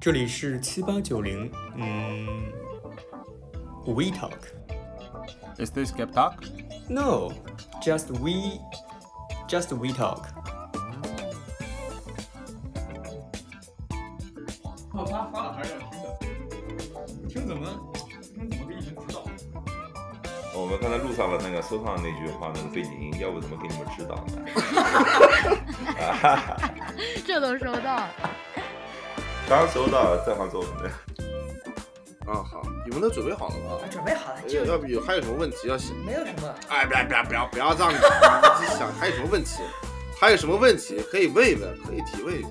这里是七八九零，嗯，We Talk。Is this Gap Talk? No, just we, just we talk. 发了还是要听的，听怎么听怎么给你们指导？我们刚才录上了那个收上那句话那个背景音，要不怎么给你们指导呢？这都收到了。刚收到，正好做的。啊，好，你们都准备好了吗？准备好了，要就要不有还有什么问题要想？没有什么。哎，不要不要不要不要这样子，你自己想还有什么问题？还有什么问题可以问一问，可以提问一下。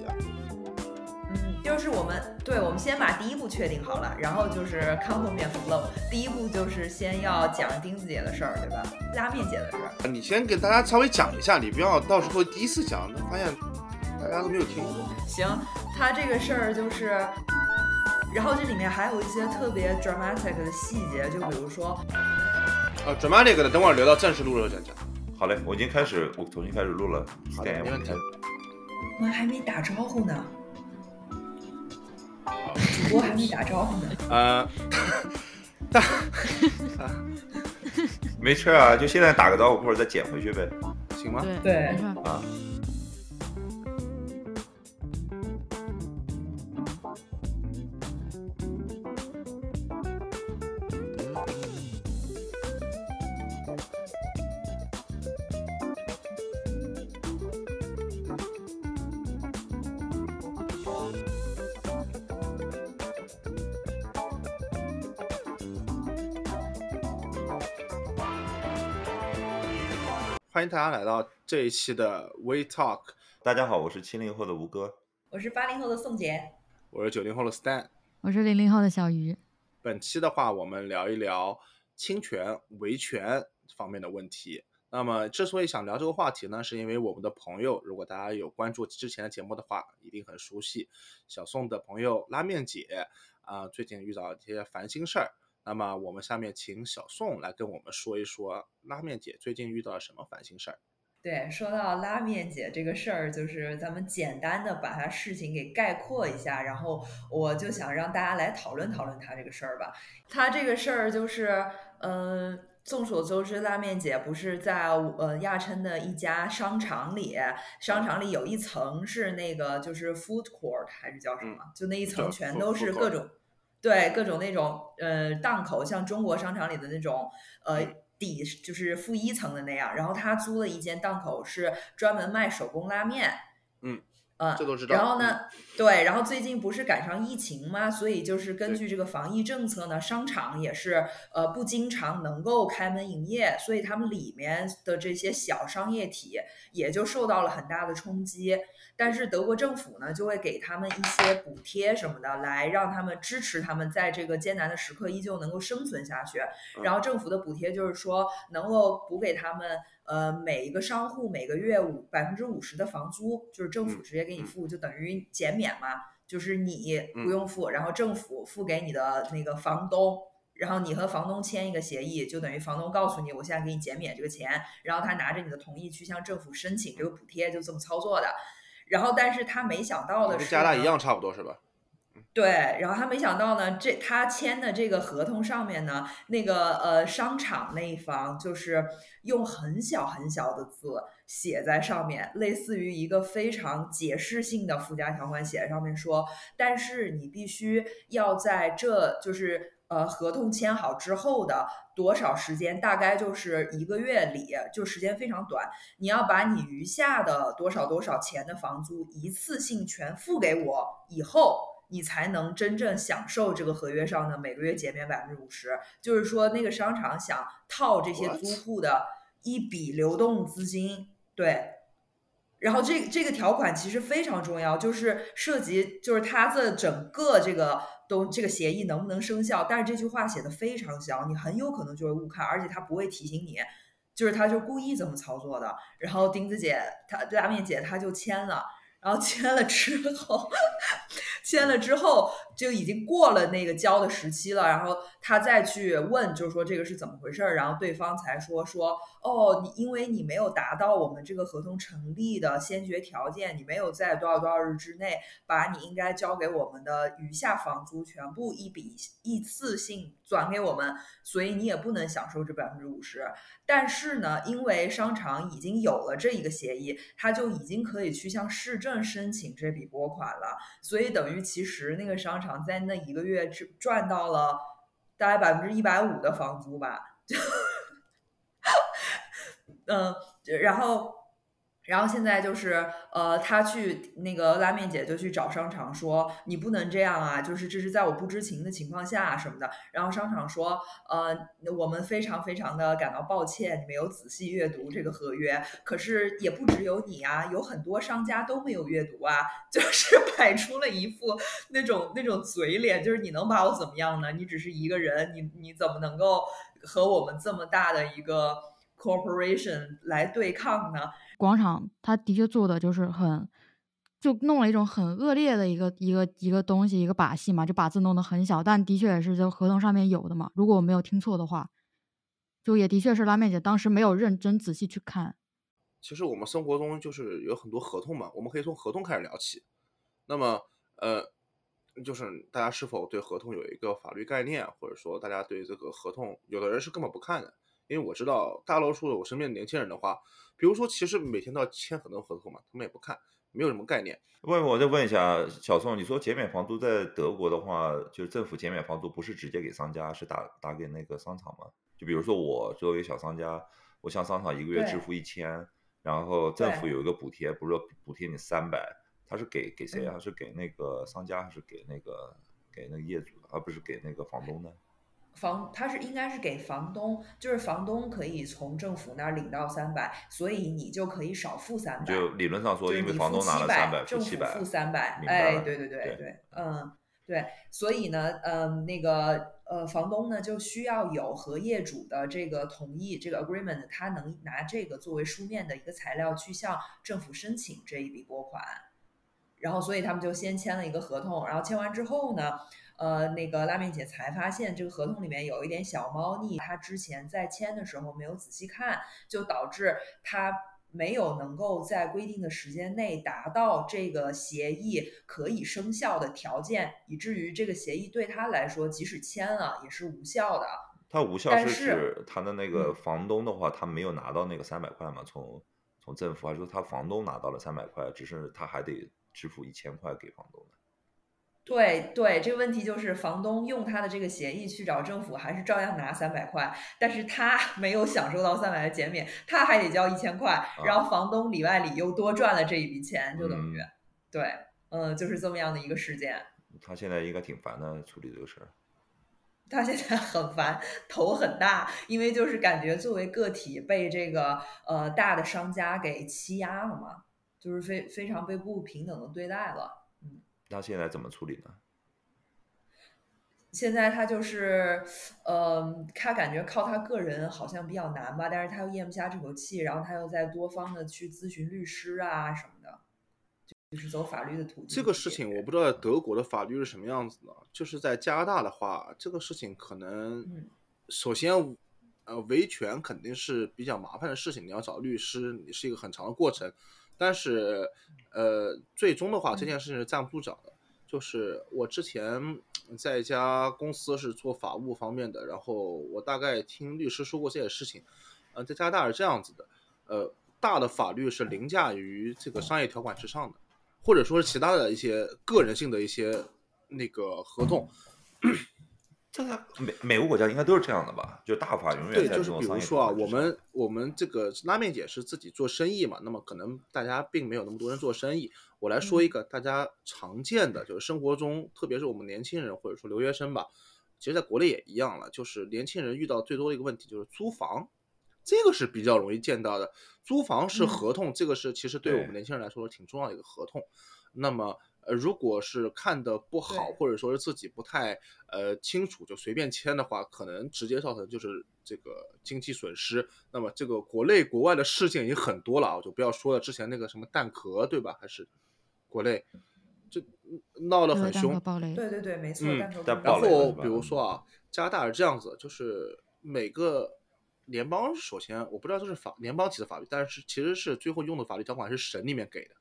嗯，就是我们对，我们先把第一步确定好了，然后就是看后面 flow。第一步就是先要讲钉子姐的事儿，对吧？拉面姐的事儿。你先给大家稍微讲一下，你不要到时候第一次讲，发现大家都没有听过。行，他这个事儿就是，然后这里面还有一些特别 dramatic 的细节，就比如说，啊，dramatic 的，等会儿留到正式录的时候讲讲。好嘞，我已经开始，我重新开始录了。好的，没问题。我们还没打招呼呢，主播还没打招呼呢。呃，大没事啊，就现在打个招呼，或者再剪回去呗。行吗？对啊，欢迎大家来到这一期的 We Talk，大家好，我是七零后的吴哥。我是八零后的宋杰，我是九零后的 Stan。我是零零后的小鱼。本期的话，我们聊一聊侵权、维权方面的问题。那么，之所以想聊这个话题呢，是因为我们的朋友，如果大家有关注之前的节目的话，一定很熟悉小宋的朋友拉面姐啊、最近遇到一些烦心事儿。那么，我们下面请小宋来跟我们说一说拉面姐最近遇到了什么烦心事儿。对，说到拉面姐这个事儿，就是咱们简单的把她事情给概括一下，然后我就想让大家来讨论讨论她这个事儿吧。她这个事儿就是，嗯、众所周知，拉面姐不是在呃亚琛的一家商场里，商场里有一层是那个就是 food court 还是叫什么？就那一层全都是各种。对各种那种呃档口，像中国商场里的那种呃底就是负一层的那样，然后他租了一间档口是专门卖手工拉面，嗯呃，这都知道然后呢，对，然后最近不是赶上疫情嘛，所以就是根据这个防疫政策呢，商场也是呃不经常能够开门营业，所以他们里面的这些小商业体也就受到了很大的冲击。但是德国政府呢，就会给他们一些补贴什么的，来让他们支持他们在这个艰难的时刻依旧能够生存下去。然后政府的补贴就是说，能够补给他们呃每一个商户每个月五百分之五十的房租，就是政府直接给你付，就等于减免嘛，就是你不用付，然后政府付给你的那个房东。然后你和房东签一个协议，就等于房东告诉你，我现在给你减免这个钱，然后他拿着你的同意去向政府申请这个补贴，就这么操作的。然后，但是他没想到的是，跟加拿大一样差不多是吧？对，然后他没想到呢，这他签的这个合同上面呢，那个呃商场那一方就是用很小很小的字写在上面，类似于一个非常解释性的附加条款写在上面说，但是你必须要在这就是呃合同签好之后的多少时间，大概就是一个月里，就时间非常短，你要把你余下的多少多少钱的房租一次性全付给我，以后你才能真正享受这个合约上的每个月减免百分之五十。就是说，那个商场想套这些租户的一笔流动资金，对。然后这这个条款其实非常重要，就是涉及就是它的整个这个都这个协议能不能生效，但是这句话写的非常小，你很有可能就会误看，而且他不会提醒你，就是他就故意这么操作的。然后钉子姐她拉面姐她就签了，然后签了之后，签了之后，就已经过了那个交的时期了，然后他再去问，就是说这个是怎么回事儿，然后对方才说说哦，你因为你没有达到我们这个合同成立的先决条件，你没有在多少多少日之内把你应该交给我们的余下房租全部一笔一次性转给我们，所以你也不能享受这百分之五十。但是呢，因为商场已经有了这一个协议，他就已经可以去向市政申请这笔拨款了，所以等于其实那个商场在那一个月只赚到了大概百分之一百五的房租吧，就，嗯，然后。然后现在就是，呃，他去那个拉面姐就去找商场说，你不能这样啊，就是这是在我不知情的情况下什么的。然后商场说，呃，我们非常非常的感到抱歉，你没有仔细阅读这个合约。可是也不只有你啊，有很多商家都没有阅读啊，就是摆出了一副那种那种嘴脸，就是你能把我怎么样呢？你只是一个人，你你怎么能够和我们这么大的一个 corporation 来对抗呢？广场他的确做的就是很，就弄了一种很恶劣的一个一个一个东西，一个把戏嘛，就把字弄得很小，但的确也是在合同上面有的嘛。如果我没有听错的话，就也的确是拉面姐当时没有认真仔细去看。其实我们生活中就是有很多合同嘛，我们可以从合同开始聊起。那么，呃，就是大家是否对合同有一个法律概念，或者说大家对这个合同，有的人是根本不看的。因为我知道大多数的我身边的年轻人的话，比如说其实每天都要签很多合同嘛，他们也不看，没有什么概念。问，我再问一下小宋，你说减免房租在德国的话，就是政府减免房租不是直接给商家，是打打给那个商场吗？就比如说我作为小商家，我向商场一个月支付一千，然后政府有一个补贴，不是说补贴你三百，他是给给谁啊？是给那个商家还是给那个给那个业主，而不是给那个房东呢？房，他是应该是给房东，就是房东可以从政府那儿领到三百，所以你就可以少付三百。就理论上说，因为房东拿了三百，付七百，付三百。哎，对对对对对，嗯，对，所以呢，嗯，那个呃，房东呢就需要有和业主的这个同意，这个 agreement，他能拿这个作为书面的一个材料去向政府申请这一笔拨款。然后，所以他们就先签了一个合同，然后签完之后呢，呃，那个拉面姐才发现这个合同里面有一点小猫腻，她之前在签的时候没有仔细看，就导致她没有能够在规定的时间内达到这个协议可以生效的条件，以至于这个协议对她来说，即使签了也是无效的。他无效是指他的那个嗯房东的话，他没有拿到那个三百块嘛？从从政府还是说他房东拿到了三百块，只是他还得支付一千块给房东的。对对，这个问题就是房东用他的这个协议去找政府，还是照样拿三百块，但是他 没有享受到三百的减免，他还得交一千块，然后房东里外里又多赚了这一笔钱，就等于，嗯对，嗯，就是这么样的一个事件。他现在应该挺烦的，处理这个事儿。他现在很烦，头很大，因为就是感觉作为个体被这个呃大的商家给欺压了嘛，就是非非常被不平等的对待了。那现在怎么处理呢？现在他就是，呃，他感觉靠他个人好像比较难吧，但是他又咽不下这口气，然后他又在多方的去咨询律师啊什么的，就是走法律的途径。这个事情我不知道德国的法律是什么样子的，就是在加拿大的话，这个事情可能嗯首先，呃，维权肯定是比较麻烦的事情，你要找律师，你是一个很长的过程。但是，呃，最终的话，这件事情是站不住脚的。就是我之前在一家公司是做法务方面的，然后我大概听律师说过这些事情。呃，在加拿大是这样子的，呃，大的法律是凌驾于这个商业条款之上的，或者说是其他的一些个人性的一些那个合同。这个每每个国家应该都是这样的吧？就大法永远对，在就是比如说啊，我们我们这个拉面姐是自己做生意嘛，那么可能大家并没有那么多人做生意。我来说一个大家常见的，就是生活中，特别是我们年轻人或者说留学生吧，其实在国内也一样了，就是年轻人遇到最多的一个问题就是租房，这个是比较容易见到的。租房是嗯合同，这个是其实对我们年轻人来说挺重要的一个合同。那么，呃，如果是看的不好，或者说是自己不太呃清楚，就随便签的话，可能直接造成就是这个经济损失。那么这个国内国外的事件已经很多了啊，就不要说了，之前那个什么蛋壳对吧？还是国内，这闹得对蛋壳很凶。对对对，没错，然后比如说啊，加拿大是这样子，就是每个联邦首先我不知道这是法联邦级的法律，但是其实是最后用的法律条款是省里面给的。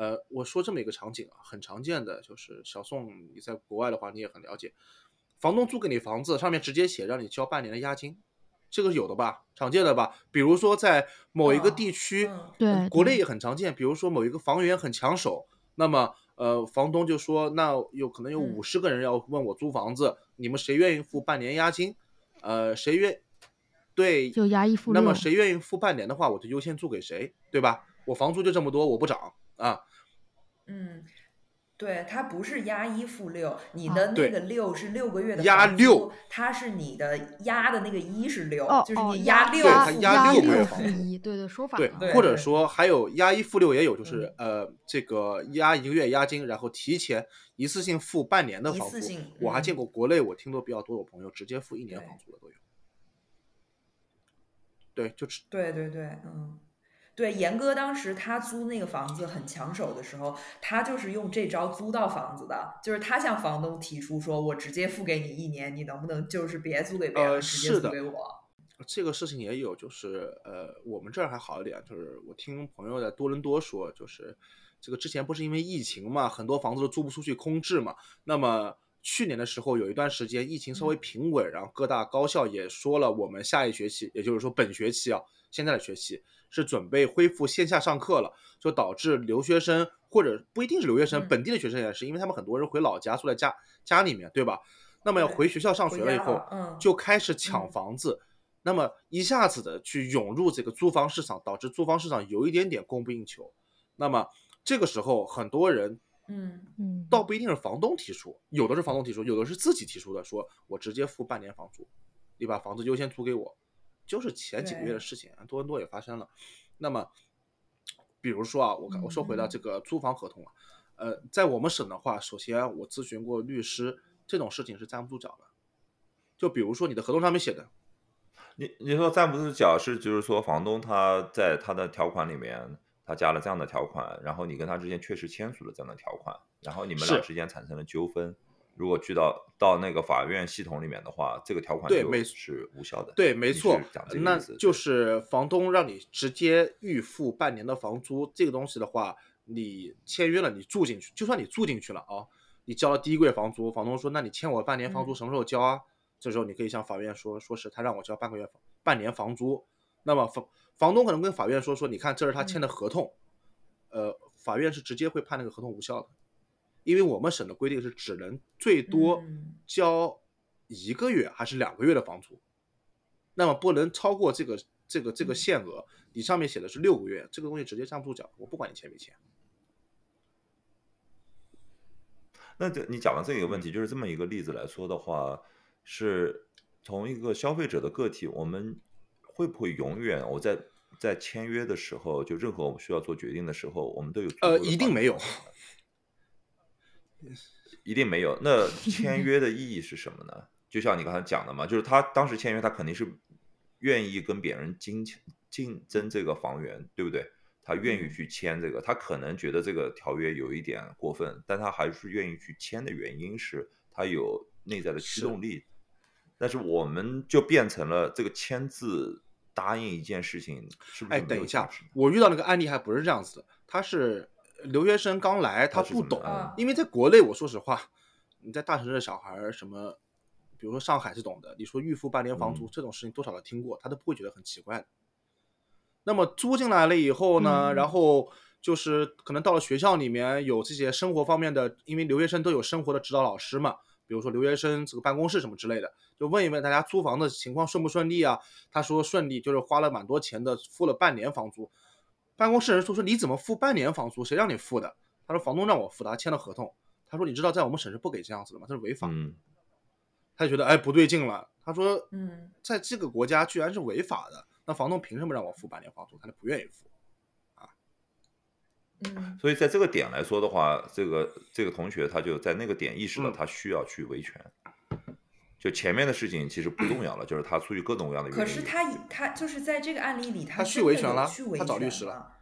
呃，我说这么一个场景啊，很常见的就是小宋你在国外的话你也很了解，房东租给你房子上面直接写让你交半年的押金，这个有的吧，常见的吧。比如说在某一个哦地区，嗯对国内也很常见，比如说某一个房源很抢手，那么呃，房东就说，那有可能有嗯五十个人要问我租房子，你们谁愿意付半年押金？呃，谁愿对，就押一付六那么谁愿意付半年的话，我就优先租给谁，对吧？我房租就这么多，我不涨啊。嗯，对，它不是押一付六，你啊的那个六是六个月的押房六租，它是你的押的那个一是六，哦就是哦你押六对它押六个月房付一，对对，说法对或者说还有押一付六也有，就是、嗯呃，这个押一个月押金，然后提前一次性付半年的一房租。次性我还嗯见过国内我听说比较多的朋友直接付一年房租的都有。对，就是对对对，嗯，对，严哥当时他租那个房子很抢手的时候，他就是用这招租到房子的，就是他向房东提出说，我直接付给你一年，你能不能就是别租给别人，呃直接租给我？这个事情也有，就是呃，我们这儿还好一点，就是我听朋友在多伦多说，就是这个之前不是因为疫情嘛，很多房子都租不出去，空置嘛。那么去年的时候有一段时间疫情稍微平稳，然后各大高校也说了，我们下一学期，也就是说本学期啊，现在的学期是准备恢复线下上课了，就导致留学生或者不一定是留学生，嗯本地的学生也是，因为他们很多人回老家住在家家里面，对吧？那么要回学校上学了以后，嗯就开始抢嗯房子。那么一下子的去涌入这个租房市场，导致租房市场有一点点供不应求。那么这个时候，很多人嗯嗯，倒不一定是房东提出，有的是房东提出，有的是自己提出的，说我直接付半年房租，你把房子优先租给我，就是前几个月的事情，多伦多也发生了。那么，比如说啊，我我说回到这个租房合同啊，呃，在我们省的话，首先我咨询过律师，这种事情是站不住脚的。就比如说你的合同上面写的，你你说站不住脚是就是说房东他在他的条款里面他加了这样的条款，然后你跟他之间确实签署了这样的条款，然后你们俩之间产生了纠纷，如果去到到那个法院系统里面的话，这个条款就对没是无效的。对，没错讲这，个那意思对就是房东让你直接预付半年的房租，这个东西的话，你签约了，你住进去，就算你住进去了啊，你交了第一个月房租，房东说，那你欠我半年房租嗯什么时候交啊？这时候你可以向法院说，说是他让我交半个月房半年房租，那么房房东可能跟法院说说，你看这是他签的嗯合同，呃，法院是直接会判那个合同无效的，因为我们省的规定是只能最多嗯交一个月还是两个月的房租，那么不能超过这个这个这个嗯限额。你上面写的是六个月，这个东西直接站不住脚，我不管你签没签。那这你讲的这个问题，就是这么一个例子来说的话，是从一个消费者的个体，我们会不会永远我在在签约的时候，就任何我们需要做决定的时候，我们都有呃一定没有一定没有。那签约的意义是什么呢？就像你刚才讲的嘛，就是他当时签约，他肯定是愿意跟别人竞竞争这个房源，对不对？他愿意嗯去签这个，他可能觉得这个条约有一点过分，但他还是愿意去签的原因是他有内在的驱动力。但是我们就变成了这个签字答应一件事情，是不是哎，等一下我遇到那个案例还不是这样子的，他是留学生刚来，他不懂因为在国内，我说实话，你在大城市的小孩儿什么，比如说上海是懂的，你说预付半年房租、嗯这种事情多少都听过，他都不会觉得很奇怪的。那么租进来了以后呢，嗯然后就是可能到了学校里面有这些生活方面的，因为留学生都有生活的指导老师嘛，比如说留学生这个办公室什么之类的，就问一问大家租房的情况顺不顺利啊？他说顺利，就是花了蛮多钱的，付了半年房租。办公室人说说你怎么付半年房租？谁让你付的？他说房东让我付的，他签了合同。他说你知道在我们省是不给这样子的吗？这是违法。嗯，他就觉得哎不对劲了。他说嗯在这个国家居然是违法的，那房东凭什么让我付半年房租？他就不愿意付。嗯所以在这个点来说的话，这个这个同学他就在那个点意识到嗯他需要去维权。就前面的事情其实不重要了，就是他出于各种各样的原因。可是他以他就是在这个案例里，他去维权了去维他找律权师了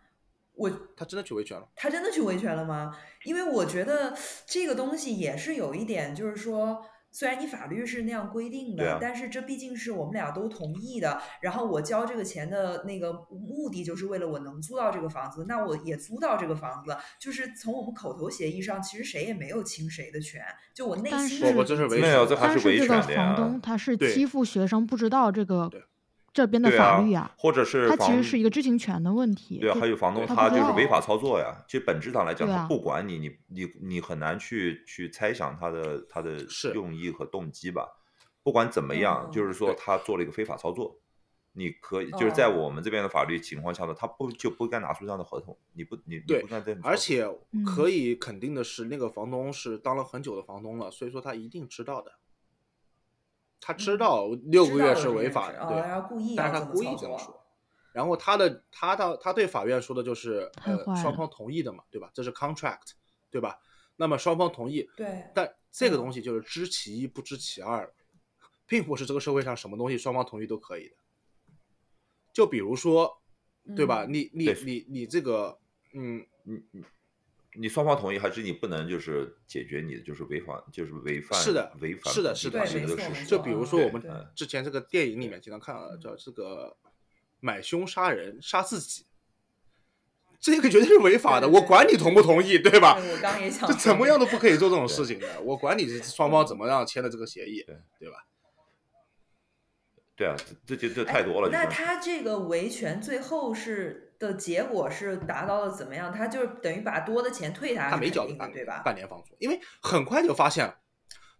我他真的去维权了。他真的去维权了吗？因为我觉得这个东西也是有一点，就是说，虽然你法律是那样规定的，啊但是这毕竟是我们俩都同意的。然后我交这个钱的那个目的，就是为了我能租到这个房子，那我也租到这个房子，就是从我们口头协议上，其实谁也没有侵谁的权，就我内心是不不这是维权没有，这还但是维这个权的呀房。东他是欺负学生，不知道这个对这边的法律啊，或者是他其实是一个知情权的问题。对啊，还有房东他就是违法操作呀。其实本质上来讲，他不管你，你你你很难去去猜想他的他的是用意和动机吧。不管怎么样，嗯就是说他做了一个非法操作，你可以就是在哦我们这边的法律情况下呢，他不就不该拿出这样的合同，你不你你对不该这样。而且嗯可以肯定的是，那个房东是当了很久的房东了，所以说他一定知道的。他知嗯道六个月是违法的，哦对，然后故意但是他故意这么说。然后他的他到他对法院说的就是呃双方同意的嘛，对吧？这是 contract，对吧？那么双方同意，对，但这个嗯东西就是知其一不知其二，并不是这个社会上什么东西双方同意都可以的。就比如说，对吧？嗯你你你你这个，嗯，你你你双方同意，还是你不能就是解决你的就是违反就是违反是的违反是的是的法律对没错没这个事实。就比如说我们之前这个电影里面经常看到的，叫这个买凶杀人杀自己，这个绝对是违法的。我管你同不同意，对吧？对我刚也想这怎么样都不可以做这种事情的。我管你是双方怎么样签的这个协议，对对吧？对啊，这这就这哎太多了。那他这个维权最后是的结果是达到了怎么样？他就是等于把多的钱退他，他没交半对吧？半年房租，因为很快就发现了，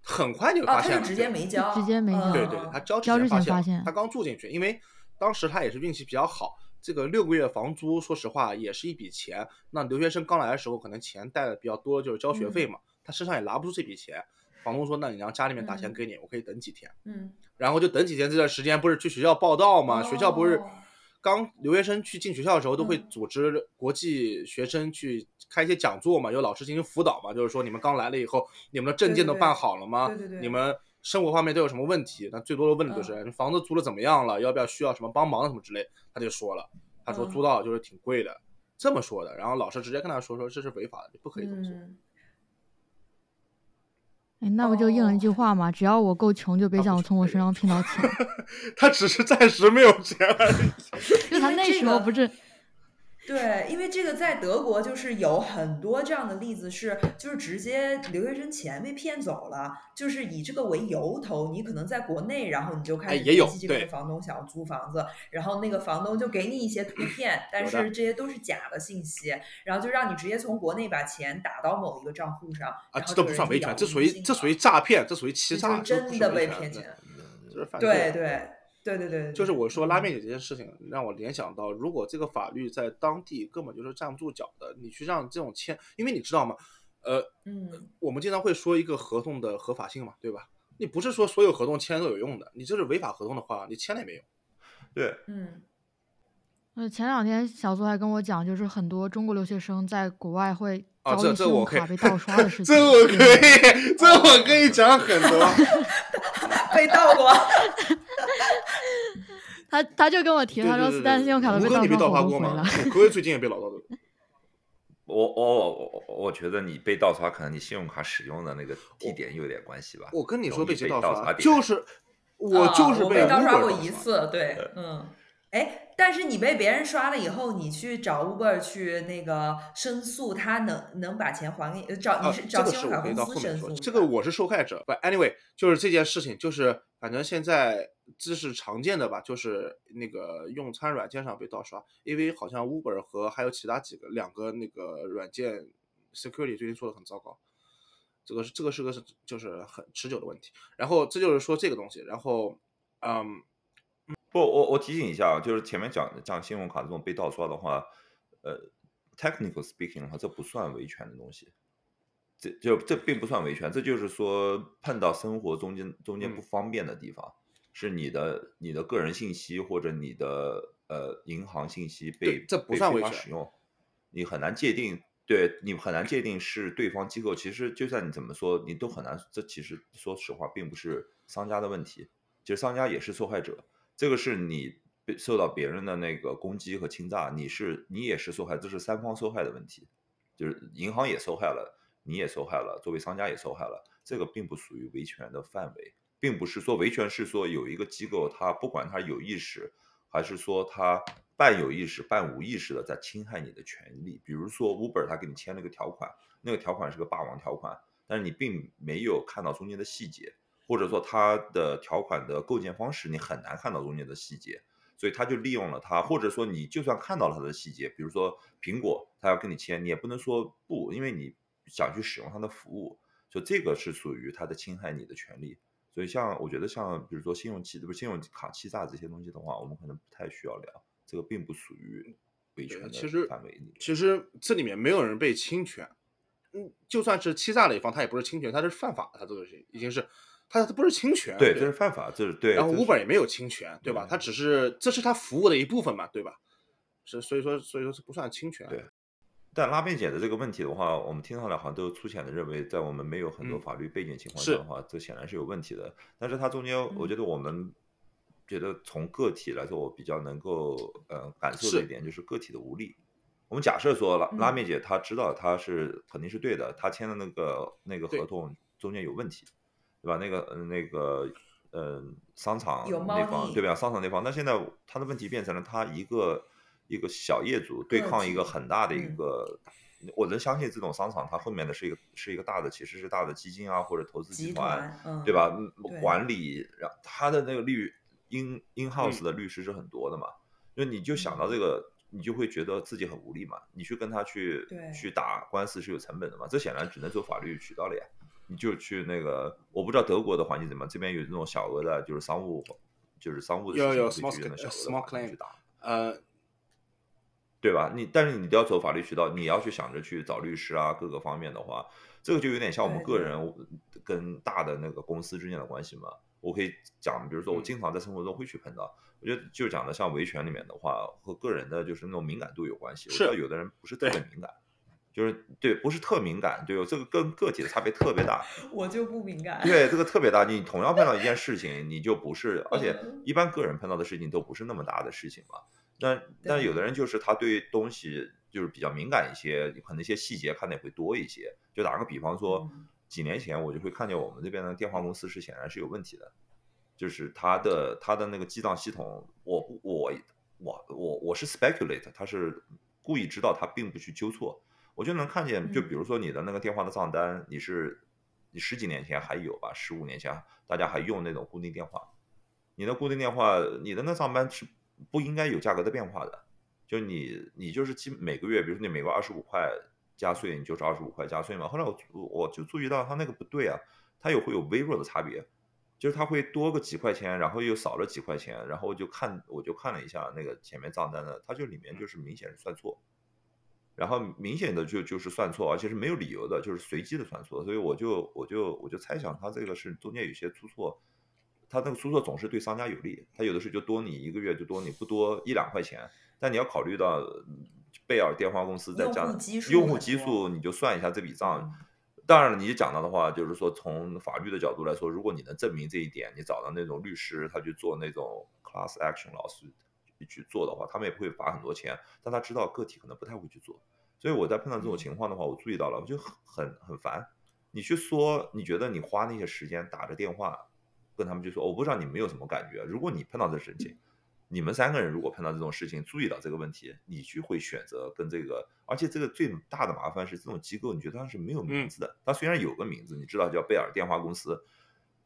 很快就哦，发现了，他就直接没交，直接没交对对，嗯他交交之发现了，前发现他刚住进去，因为当时他也是运气比较好，这个六个月房租，说实话也是一笔钱。那留学生刚来的时候，可能钱带的比较多，就是交学费嘛，他身上也拿不出这笔钱。房东说：“那你让家里面打钱嗯给你，我可以等几天。嗯，”然后就等几天，这段时间不是去学校报道嘛？学校不是哦刚留学生去进学校的时候，都会嗯组织国际学生去开一些讲座嘛，有老师进行辅导嘛，就是说你们刚来了以后，你们的证件都办好了吗？对对对你们生活方面都有什么问题？那最多的问的就是、嗯房子租的怎么样了，要不要需要什么帮忙什么之类。他就说了，他说嗯租到就是挺贵的，这么说的。然后老师直接跟他说说这是违法的，你不可以这么做。嗯，哎，那不就应了一句哦话吗？只要我够穷，就别想从我身上骗到钱。他只是暂时没有钱而已。就他那时候不是对，因为这个在德国就是有很多这样的例子是，就是直接留学生钱被骗走了，就是以这个为由头，你可能在国内，然后你就开始联系这边的对。房东想要租房子，然后那个房东就给你一些图片，但是这些都是假的信息，然后就让你直接从国内把钱打到某一个账户上，啊，这都不算维权，这属于这属于诈骗，这属于欺诈，真的被骗钱。这是犯罪。对对对对对，就是我说拉面面姐这件事情，让我联想到，如果这个法律在当地根本就是站不住脚的，你去让这种签，因为你知道吗？呃，嗯我们经常会说一个合同的合法性嘛，对吧？你不是说所有合同签都有用的，你这是违法合同的话，你签了也没用。对，嗯呃，前两天小苏还跟我讲，就是很多中国留学生在国外会啊，这遭遇信用这我可以卡被盗刷的事 情。这我可以，这我可以讲很多。被盗过，他他就跟我提，他说斯丹信用卡都被盗吴哥你被盗刷刷过吗哥最近也被老盗的。我我我我觉得你被盗刷，可能你信用卡使用的那个地点有点关系吧。我跟你说被谁盗刷，就是我就是被盗刷过一次，对，嗯，哎，但是你被别人刷了以后，你去找 Uber 去那个申诉，他能能把钱还给你？呃找啊，你是这找信用卡公司申诉这个我是受害者。But anyway，就是这件事情，就是反正现在这是常见的吧，就是那个用餐软件上被盗刷，因为好像 Uber 和还有其他几个两个那个软件 security 最近做的很糟糕。这个是这个是个是就是很持久的问题。然后这就是说这个东西，然后嗯，不，我我提醒一下啊，就是前面讲讲信用卡这种被盗刷的话，呃，technical speaking 的话，这不算维权的东西，这就这并不算维权，这就是说碰到生活中间中间不嗯方便的地方，是你的你的个人信息或者你的呃银行信息被这不算维权法使用，你很难界定。对你很难界定是对方机构，其实就算你怎么说，你都很难。这其实说实话，并不是商家的问题，其实商家也是受害者。这个是你被受到别人的那个攻击和侵诈，你是你也是受害，这是三方受害的问题，就是银行也受害了，你也受害了，作为商家也受害了，这个并不属于维权的范围，并不是说维权是说有一个机构，他不管他有意识还是说他半有意识、半无意识的在侵害你的权利，比如说 Uber 他给你签了个条款，那个条款是个霸王条款，但是你并没有看到中间的细节。或者说它的条款的构建方式，你很难看到中间的细节，所以他就利用了它。或者说你就算看到了它的细节，比如说苹果他要跟你签，你也不能说不，因为你想去使用它的服务，所以这个是属于它的侵害你的权利。所以像我觉得像比如说信用欺不是信用卡欺诈这些东西的话，我们可能不太需要聊，这个并不属于维权的范围里。其实这里面没有人被侵权，嗯，就算是欺诈的一方，他也不是侵权，他是犯法的，他这个是已经是。他他不是侵权，对，这是犯法，这是对。然后这是 Uber 也没有侵权，对吧？他只是这是他服务的一部分嘛，对吧？是，所以说所以说是不算侵权。对但拉便姐的这个问题的话，我们听上来好像都粗浅的认为，在我们没有很多嗯法律背景情况下的话，这显然是有问题的。但是它中间，我觉得我们觉得从个体来说，我比较能够呃感受的一点就是个体的无力。我们假设说拉嗯拉面姐她知道她是肯定是对的，她签的那个那个合同中间有问题，对吧？那个呃那个呃商场那方对吧？商场那方，那现在他的问题变成了他一个一个小业主对抗一个很大的一嗯个。我能相信这种商场，它后面的是一个是一个大的，其实是大的基金啊或者投资集团，团，嗯，对吧？管理，然后他的那个律 in in house 嗯的律师是很多的嘛，就你就想到这个，你就会觉得自己很无力嘛。你去跟他去去打官司是有成本的嘛，这显然只能走法律渠道了呀。你就去那个，我不知道德国的环境怎么样，这边有那种小额的，就是商务，就是商务的有有事情会 small 去那小额 small 的去打。呃，对吧？你但是你都要走法律渠道，你要去想着去找律师啊，各个方面的话，这个就有点像我们个人跟大的那个公司之间的关系嘛。我可以讲，比如说我嗯经常在生活中会去碰到，我觉得就讲的像维权里面的话，和个人的就是那种敏感度有关系。我知是道有的人不是特别敏感，就是对不是特敏感，对，这个跟个体的差别特别大。我就不敏感。对，这个特别大。你同样碰到一件事情，你就不是，而且嗯一般个人碰到的事情都不是那么大的事情嘛。但但有的人就是他对东西就是比较敏感一些，可能一些细节看的也会多一些。就打个比方说嗯，几年前我就会看见我们这边的电话公司是显然是有问题的，就是它的它的那个记账系统，我不我我我我是 speculate，他是故意知道他并不去纠错，我就能看见，就嗯比如说你的那个电话的账单，你是你十几年前还有吧，十五年前大家还用那种固定电话，你的固定电话，你的那账单是不应该有价格的变化的，就你你就是基每个月，比如说你每个二十五块加税，你就是二十五块加税嘛。后来我我就注意到他那个不对啊，它有会有微弱的差别，就是它会多个几块钱，然后又少了几块钱，然后我就看我就看了一下那个前面账单的，它就里面就是明显是算错。然后明显的就就是算错，而且是没有理由的，就是随机的算错，所以我就我就我就猜想他这个是中间有些出错，他那个出错总是对商家有利，他有的时候就多你一个月就多你不多一两块钱，但你要考虑到嗯贝尔电话公司在用讲户基数用户基数，你就算一下这笔账。嗯当然了，你讲到的话，就是说从法律的角度来说，如果你能证明这一点，你找到那种律师，他去做那种 class action 老师去做的话，他们也不会罚很多钱，但他知道个体可能不太会去做。所以我在碰到这种情况的话，我注意到了，我就很很很烦。你去说，你觉得你花那些时间打着电话跟他们去说，我不知道你们有什么感觉。如果你碰到这事情，你们三个人如果碰到这种事情，注意到这个问题，你去会选择跟这个，而且这个最大的麻烦是这种机构，你觉得它是没有名字的。它虽然有个名字，你知道叫贝尔电话公司，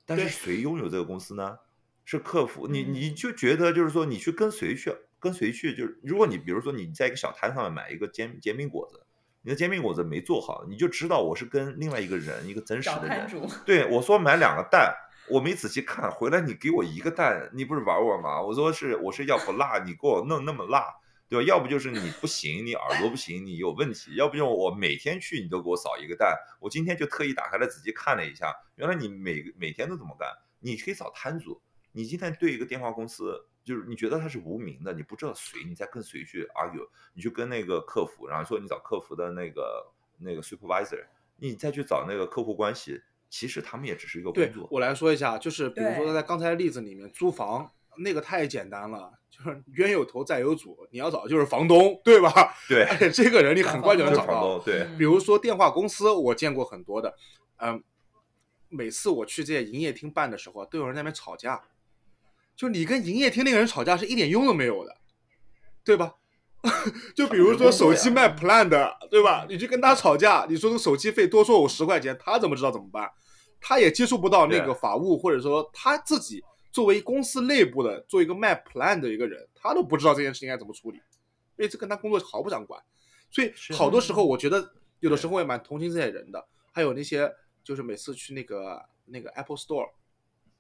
但是谁拥有这个公司呢？是客服，你嗯你就觉得就是说，你去跟谁去跟谁去，就是如果你比如说你在一个小摊上面买一个煎煎饼果子，你的煎饼果子没做好，你就知道我是跟另外一个人，一个真实的人，对我说买两个蛋，我没仔细看，回来你给我一个蛋，你不是玩我吗？我说是我是要不辣，你给我弄那么辣，对吧？要不就是你不行，你耳朵不行，你有问题；要不就我每天去你都给我扫一个蛋，我今天就特意打开来仔细看了一下，原来你每每天都这么干，你可以找摊主。你今天对一个电话公司，就是你觉得他是无名的，你不知道谁，你再跟谁去 argue，你去跟那个客服，然后说你找客服的那个那个 supervisor，你再去找那个客户关系，其实他们也只是一个工作。我来说一下，就是比如说对在刚才的例子里面，租房那个太简单了，就是冤有头债有主，你要找的就是房东，对吧？对，而且这个人你很快就能找到。房东，对，嗯比如说电话公司，我见过很多的，嗯，每次我去这些营业厅办的时候，都有人在那边吵架，就你跟营业厅那个人吵架是一点用都没有的，对吧？就比如说手机卖 plan 的，对吧？你去跟他吵架，你说这个手机费多收我十块钱，他怎么知道怎么办？他也接触不到那个法务，或者说他自己作为公司内部的做一个卖 plan 的一个人，他都不知道这件事情该怎么处理，因为这跟他工作毫不相关。所以好多时候，我觉得有的时候我也蛮同情这些人的。还有那些就是每次去那个那个 Apple Store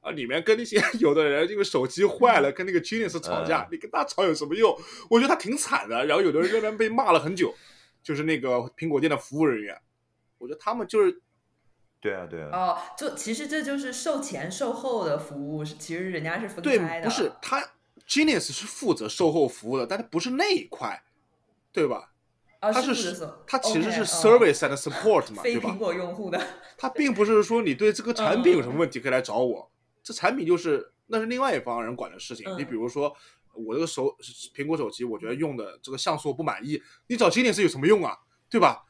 啊，里面跟那些 有的人因为手机坏了，跟那个 Genius 吵架，嗯你跟他吵有什么用？我觉得他挺惨的。然后有的人在那边被骂了很久，就是那个苹果店的服务人员，我觉得他们就是对啊，对啊，哦，就其实这就是售前售后的服务，是其实人家是分对开，的。不是他 Genius 是负责售后服务的，但他不是那一块，对吧？啊，他是是负责售它其实是哦 service and support 嘛，对吧非苹？果用户的。他并不是说你对这个产品有什么嗯问题可以来找我，这产品就是那是另外一方人管的事情。嗯你比如说我这个手苹果手机，我觉得用的这个像素我不满意，你找经典是有什么用啊？对吧？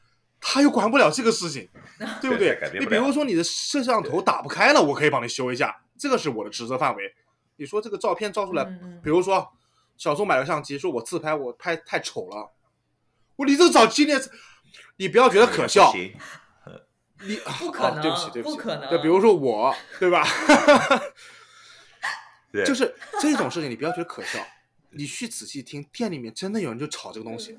他又管不了这个事情，对不对你比如说你的摄像头打不开了，我可以帮你修一下，这个是我的职责范围。你说这个照片照出来，嗯嗯比如说小宋买了相机，说我自拍我拍太丑了，我你这找经典，你不要觉得可笑，你不可啊对不起，对不起，不可能对，比如说我，对吧？对，就是这种事情，你不要觉得可笑，你去仔细听，店里面真的有人就吵这个东西，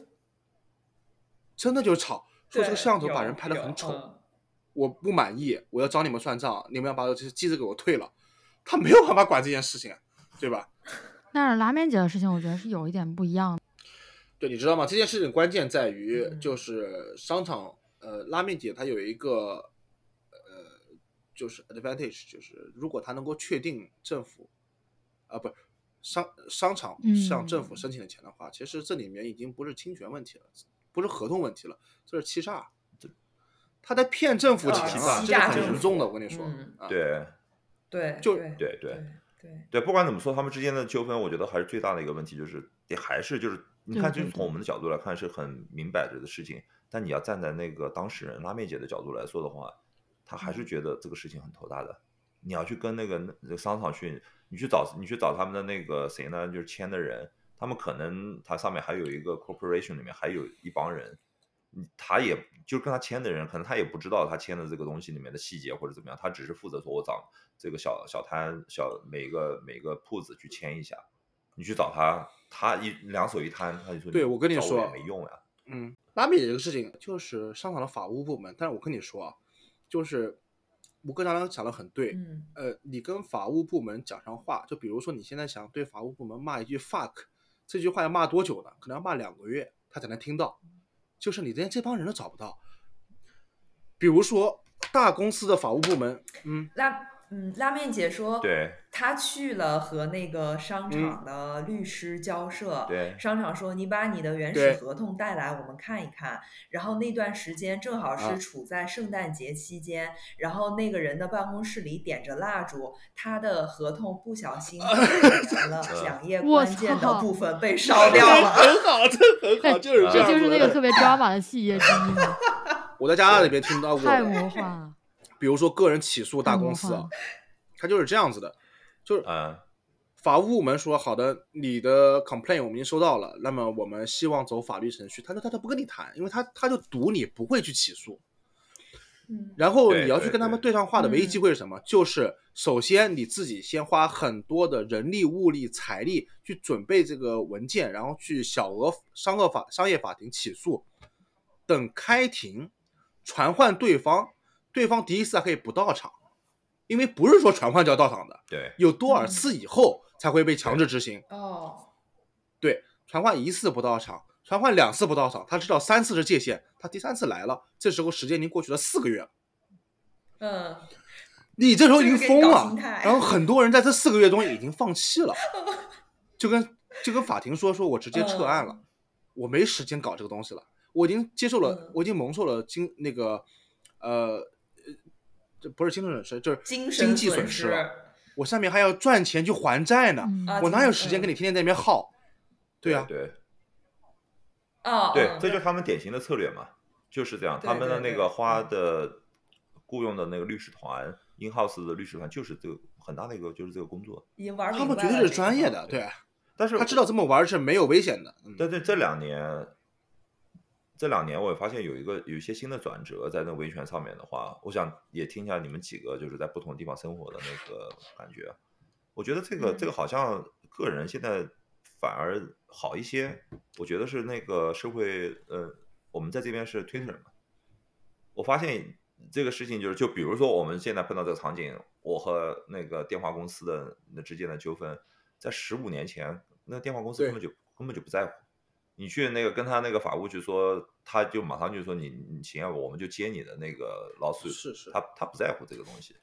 真的就吵，说这个摄像头把人拍的很丑，嗯我不满意，我要找你们算账，你们要把这机子给我退了，他没有办法管这件事情，对吧？但是拉面姐的事情，我觉得是有一点不一样的。对，你知道吗？这件事情关键在于，嗯就是商场，呃，拉面姐她有一个，呃，就是 advantage，就是如果她能够确定政府，啊、不，商商场向政府嗯申请的钱的话，其实这里面已经不是侵权问题了，不是合同问题了，这是欺诈。他在骗政府啊钱啊，这是很严重的。我跟你说，对对，就对对对对对，对，不管怎么说，他们之间的纠纷，我觉得还是最大的一个问题，就是也还是就是，你看，对对对就是从我们的角度来看是很明摆着的事情，但你要站在那个当事人拉面姐的角度来说的话，他还嗯是觉得这个事情很头大的。你要去跟那个那商场去，你去找你去找他们的那个谁呢？就是签的人，他们可能他上面还有一个 corporation 里面还有一帮人，嗯他也就跟他签的人，可能他也不知道他签的这个东西里面的细节或者怎么样，他只是负责说我找这个小小摊小每个每个铺子去签一下，你去找他，他一两手一摊，他就说对我跟你说也没用呀，嗯，拉面姐这个事情就是商场的法务部门，但是我跟你说啊，就是吴哥刚刚讲的很对，嗯呃，你跟法务部门讲上话，就比如说你现在想对法务部门骂一句 fuck，这句话要骂多久呢？可能要骂两个月，他才能听到。就是你连这帮人都找不到。比如说大公司的法务部门，嗯，拉嗯拉面姐说，对她去了和那个商嗯场的律师交涉，对商场说你把你的原始合同带来，我们看一看。然后那段时间正好啊是处在圣诞节期间，然后那个人的办公室里点着蜡烛，他的合同不小心 点了两页 我关键的部分被烧掉了。很好，这很好，就是这就是那个特别 drama 的细节之一嘛，我在加拿大那边听到过太的，魔幻了。比如说个人起诉大公司啊幻了，它就是这样子的，就是嗯法务部门说好的，你的 complaint 我们已经收到了，那么我们希望走法律程序。他说他他不跟你谈，因为他他就赌你不会去起诉。嗯然后你要去跟他们对对上话的唯一嗯机会是什么？就是首先你自己先花很多的人力、物力、财力去准备这个文件，然后去小额商业法商业法庭起诉，等开庭传唤对方，对方第一次还可以不到场，因为不是说传唤就要到场的，对有多少嗯。次以后才会被强制执行。哦，对，传唤一次不到场，传唤两次不到场，他知道三次是界限，他第三次来了，这时候时间已经过去了四个月了，嗯，你这时候已经疯了然后很多人在这四个月中已经放弃了，就跟就跟法庭说说我直接撤案了，嗯我没时间搞这个东西了，我已经接受了，嗯。我已经蒙受了经那个呃。不是精神损失，就是精神经济损失了。我下面还要赚钱去还债呢，我哪有时间嗯跟你天天在那边耗？对啊，对啊，对，嗯这就是他们典型的策略嘛，就是这样。他们的那个花嗯的雇佣的那个律师团，in house 的律师团，就是这个很大的一个就是这个工作。他们绝对是专业的，对，但是他知道这么玩是没有危险的。嗯，但是这两年，这两年我也发现有一个有一些新的转折，在那个维权上面的话，我想也听一下你们几个就是在不同地方生活的那个感觉。我觉得这个这个好像个人现在反而好一些。我觉得是那个社会，呃，我们在这边是 Twitter 嘛，我发现这个事情就是，就比如说我们现在碰到这个场景，我和那个电话公司的那之间的纠纷，在十五年前，那电话公司根本就根本就不在乎。你去那个跟他那个法务去说，他就马上就说你你行啊，我们就接你的那个劳诉。是是他他不在乎这个东西，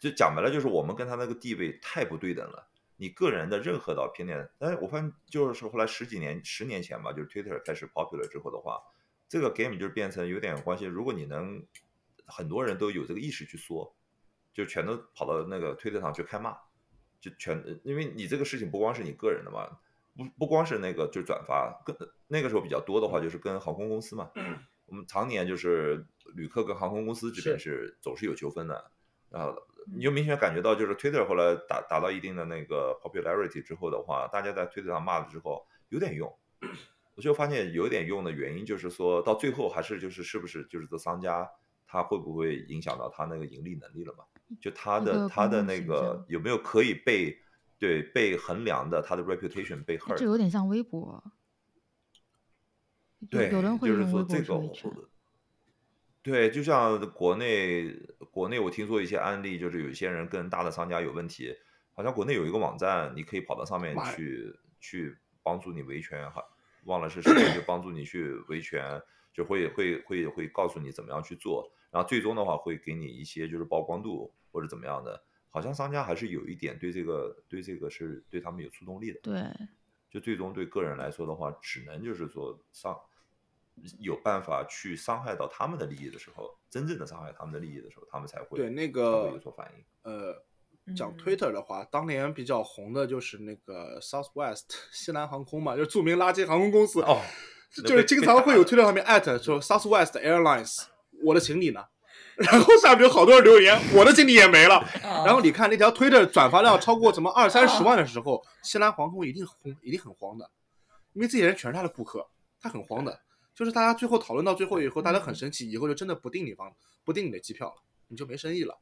就讲白了就是我们跟他那个地位太不对等了。你个人的任何的偏见，但是我发现就是后来十几年、十年前吧，就是 Twitter 开始 popular 之后的话，这个 game 就是变成有点关系。如果你能很多人都有这个意识去说，就全都跑到那个 Twitter 上去开骂，就全因为你这个事情不光是你个人的嘛，不不光是那个就是转发，跟那个时候比较多的话就是跟航空公司嘛，我们常年就是旅客跟航空公司这边是总是有纠纷的，然后你就明显感觉到就是 Twitter 后来达达到一定的那个 popularity 之后的话，大家在 Twitter 上骂了之后有点用。我就发现有点用的原因，就是说到最后还是就是是不是就是这商家他会不会影响到他那个盈利能力了嘛？就他的他的那个有没有可以被对被衡量的他的 reputation 被 hurt？这有点像微博。对，有人会就是用微博说这个去维权。对，就像国内国内我听说一些案例，就是有一些人跟大的商家有问题，好像国内有一个网站，你可以跑到上面去去帮助你维权，哈，忘了是谁，就帮助你去维权，就会会会会告诉你怎么样去做，然后最终的话会给你一些就是曝光度或者怎么样的，好像商家还是有一点对这个对这个是对他们有触动力的。对，就最终对个人来说的话，只能就是说伤有办法去伤害到他们的利益的时候，真正的伤害他们的利益的时候，他们才会对那个有所反应。呃，讲嗯 Twitter 的话，当年比较红的就是那个 Southwest 西南航空嘛，就是著名垃圾航空公司。哦，就就是经常会有的 Twitter 上面艾特说 Southwest Airlines，我的行李呢？然后下面有好多人留言，我的精力也没了。啊然后你看那条推特转发量超过什么二三十万的时候，西南航空一定红，一定很慌的，因为这些人全是他的顾客，他很慌的。就是大家最后讨论到最后以后，大家很生气，以后就真的不订你房，不订你的机票了，你就没生意了。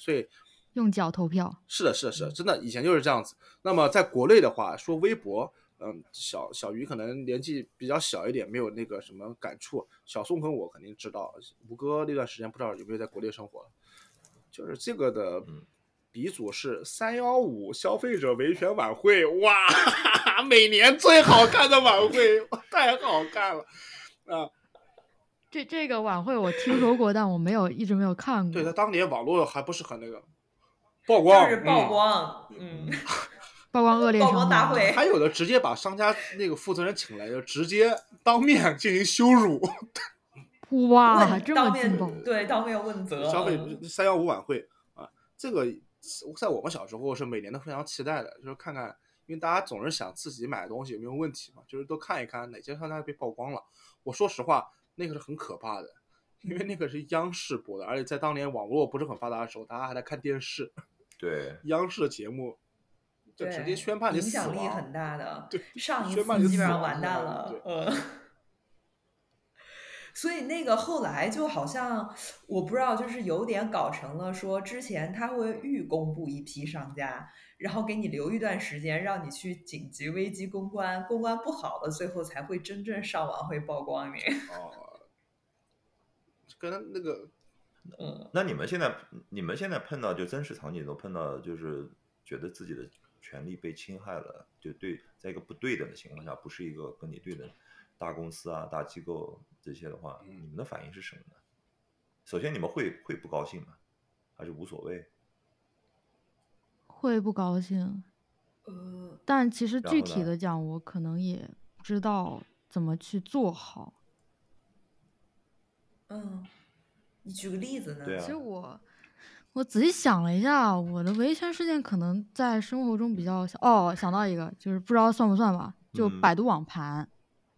所以用脚投票。是的，是的，是的，真的以前就是这样子。那么在国内的话，说微博，嗯，小小鱼可能年纪比较小一点，没有那个什么感触。小宋跟我肯定知道，吴哥那段时间不知道有没有在国内生活，就是这个的嗯鼻祖是三幺五消费者维权晚会，哇，每年最好看的晚会，太好看了啊！这这个晚会我听说过，但我没有一直没有看过。对他当年网络还不是很那个曝光，就是曝嗯光，嗯，曝光恶劣曝光大会，还有的直接把商家那个负责人请来，就直接当面进行羞辱。哇，这当面么劲爆！对当面问责，消费嗯三幺五晚会啊，这个在我们小时候是每年都非常期待的，就是看看，因为大家总是想自己买的东西有没有问题嘛，就是都看一看哪些商家被曝光了。我说实话，那个是很可怕的，因为那个是央视播的，而且在当年网络不是很发达的时候，大家还在看电视，对，央视的节目就直接对宣判你影死亡响力很。大的 对，上一次基本上完蛋了，嗯。所以那个后来就好像我不知道，就是有点搞成了说，之前他会预公布一批商家，然后给你留一段时间，让你去紧急危机公关，公关不好了，最后才会真正上网会曝光你。哦，跟那个嗯，那你们现在你们现在碰到就真实场景都碰到，就是觉得自己的权利被侵害了，就对，在一个不对等的情况下，不是一个跟你对等大公司啊、大机构这些的话，嗯你们的反应是什么呢？首先，你们会会不高兴吗？还是无所谓？会不高兴，呃，但其实具体的讲，我可能也不知道怎么去做好。嗯，你举个例子呢？对啊其实我我仔细想了一下，我的维权事件可能在生活中比较小。哦，想到一个，就是不知道算不算吧，就嗯。百度网盘、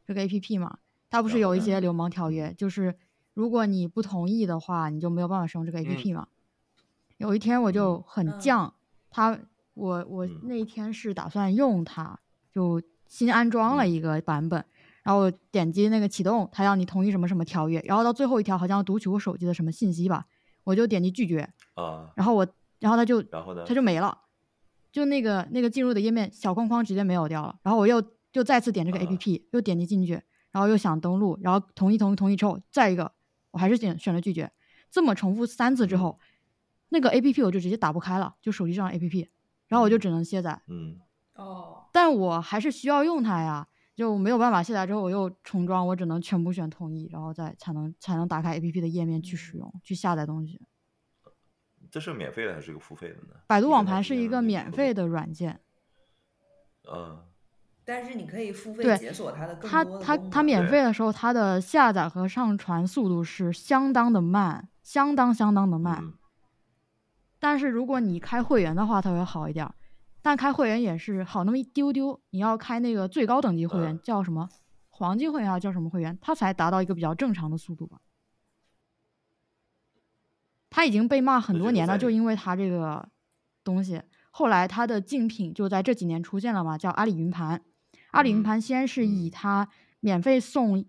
这个 A P P 嘛，它不是有一些流氓条约，就是如果你不同意的话，你就没有办法使用这个 A P P 嘛。有一天我就嗯。很嗯。犟，它我我嗯。那一天是打算用它，就新安装了嗯。一个版本，然后点击那个启动，它让你同意什么什么条约，然后到最后一条好像要读取我手机的什么信息吧，我就点击拒绝，啊，然后我然后他就然后呢？他就没了，就那个那个进入的页面小框框直接没有掉了，然后我又又再次点这个啊。A P P，、又点击进去，然后又想登录，然后同意同意同意之后，再一个我还是选选了拒绝，这么重复三次之嗯。后，那个 A P P 我就直接打不开了，就手机上的 A P P，然后我就嗯。只能卸载，嗯。哦，但我还是需要用它呀，就没有办法卸载之后我又重装，我只能全部选同意，然后再才能才能打开 A P P 的页面去使用，去下载东西。这是免费的还是一个付费的呢？百度网盘是一个免费的软件，嗯，但是你可以付费解锁它的更它多的功它它能对免费的时候，它的下载和上传速度是相当的慢，相当相当的慢。嗯但是如果你开会员的话，它会好一点儿，但开会员也是好那么一丢丢。你要开那个最高等级会员，嗯叫什么黄金会员还是叫什么会员，它才达到一个比较正常的速度吧。它已经被骂很多年了，就因为他这个东西。后来他的竞品就在这几年出现了嘛，叫阿里云盘。阿里云嗯盘先是以嗯它免费送，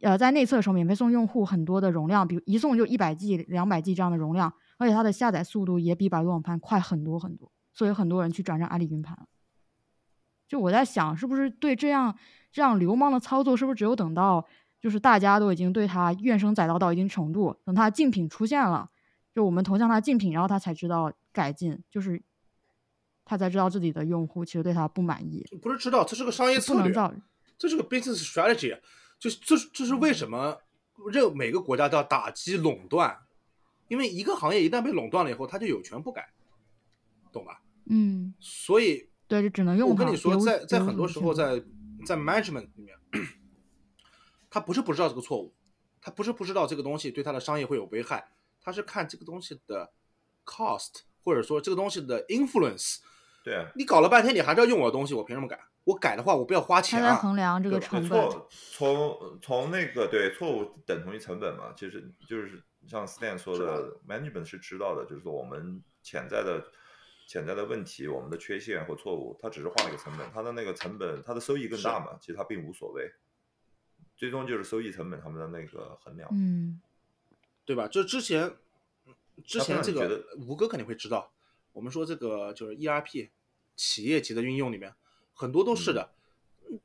呃，在内测的时候免费送用户很多的容量，比如一送就一百 G、两百 G 这样的容量，而且它的下载速度也比百度网盘快很多很多，所以很多人去转战阿里云盘。就我在想，是不是对这样这样流氓的操作，是不是只有等到就是大家都已经对它怨声载道到一定程度，等它竞品出现了，就我们投向他竞品，然后他才知道改进，就是他才知道自己的用户其实对他不满意，不是知道这是个商业不策略。这是个 business strategy，就是这这是为什么任每个国家都要打击垄断，因为一个行业一旦被垄断了以后，他就有权不改，懂吧？嗯，所以对，就只能用。我跟你说，在在很多时候在在 management 里面，他不是不知道这个错误，他不是不知道这个东西对他的商业会有危害，他是看这个东西的 cost，或者说这个东西的 influence。对啊，你搞了半天，你还是要用我的东西，我凭什么改？我改的话，我不要花他在钱啊。衡量这个成本。错从从那个对错误等同于成本嘛，其实就是像 Stan 说的，management 是知道的，就是说我们潜在的潜在的问题，我们的缺陷或错误，它只是换了一个成本，它的那个成本，它的收益更大嘛，其实它并无所谓，最终就是收益成本他们的那个衡量。嗯，对吧？就之前，之前这个吴哥肯定会知道，我们说这个就是 ERP 企业级的运用里面，很多都是的。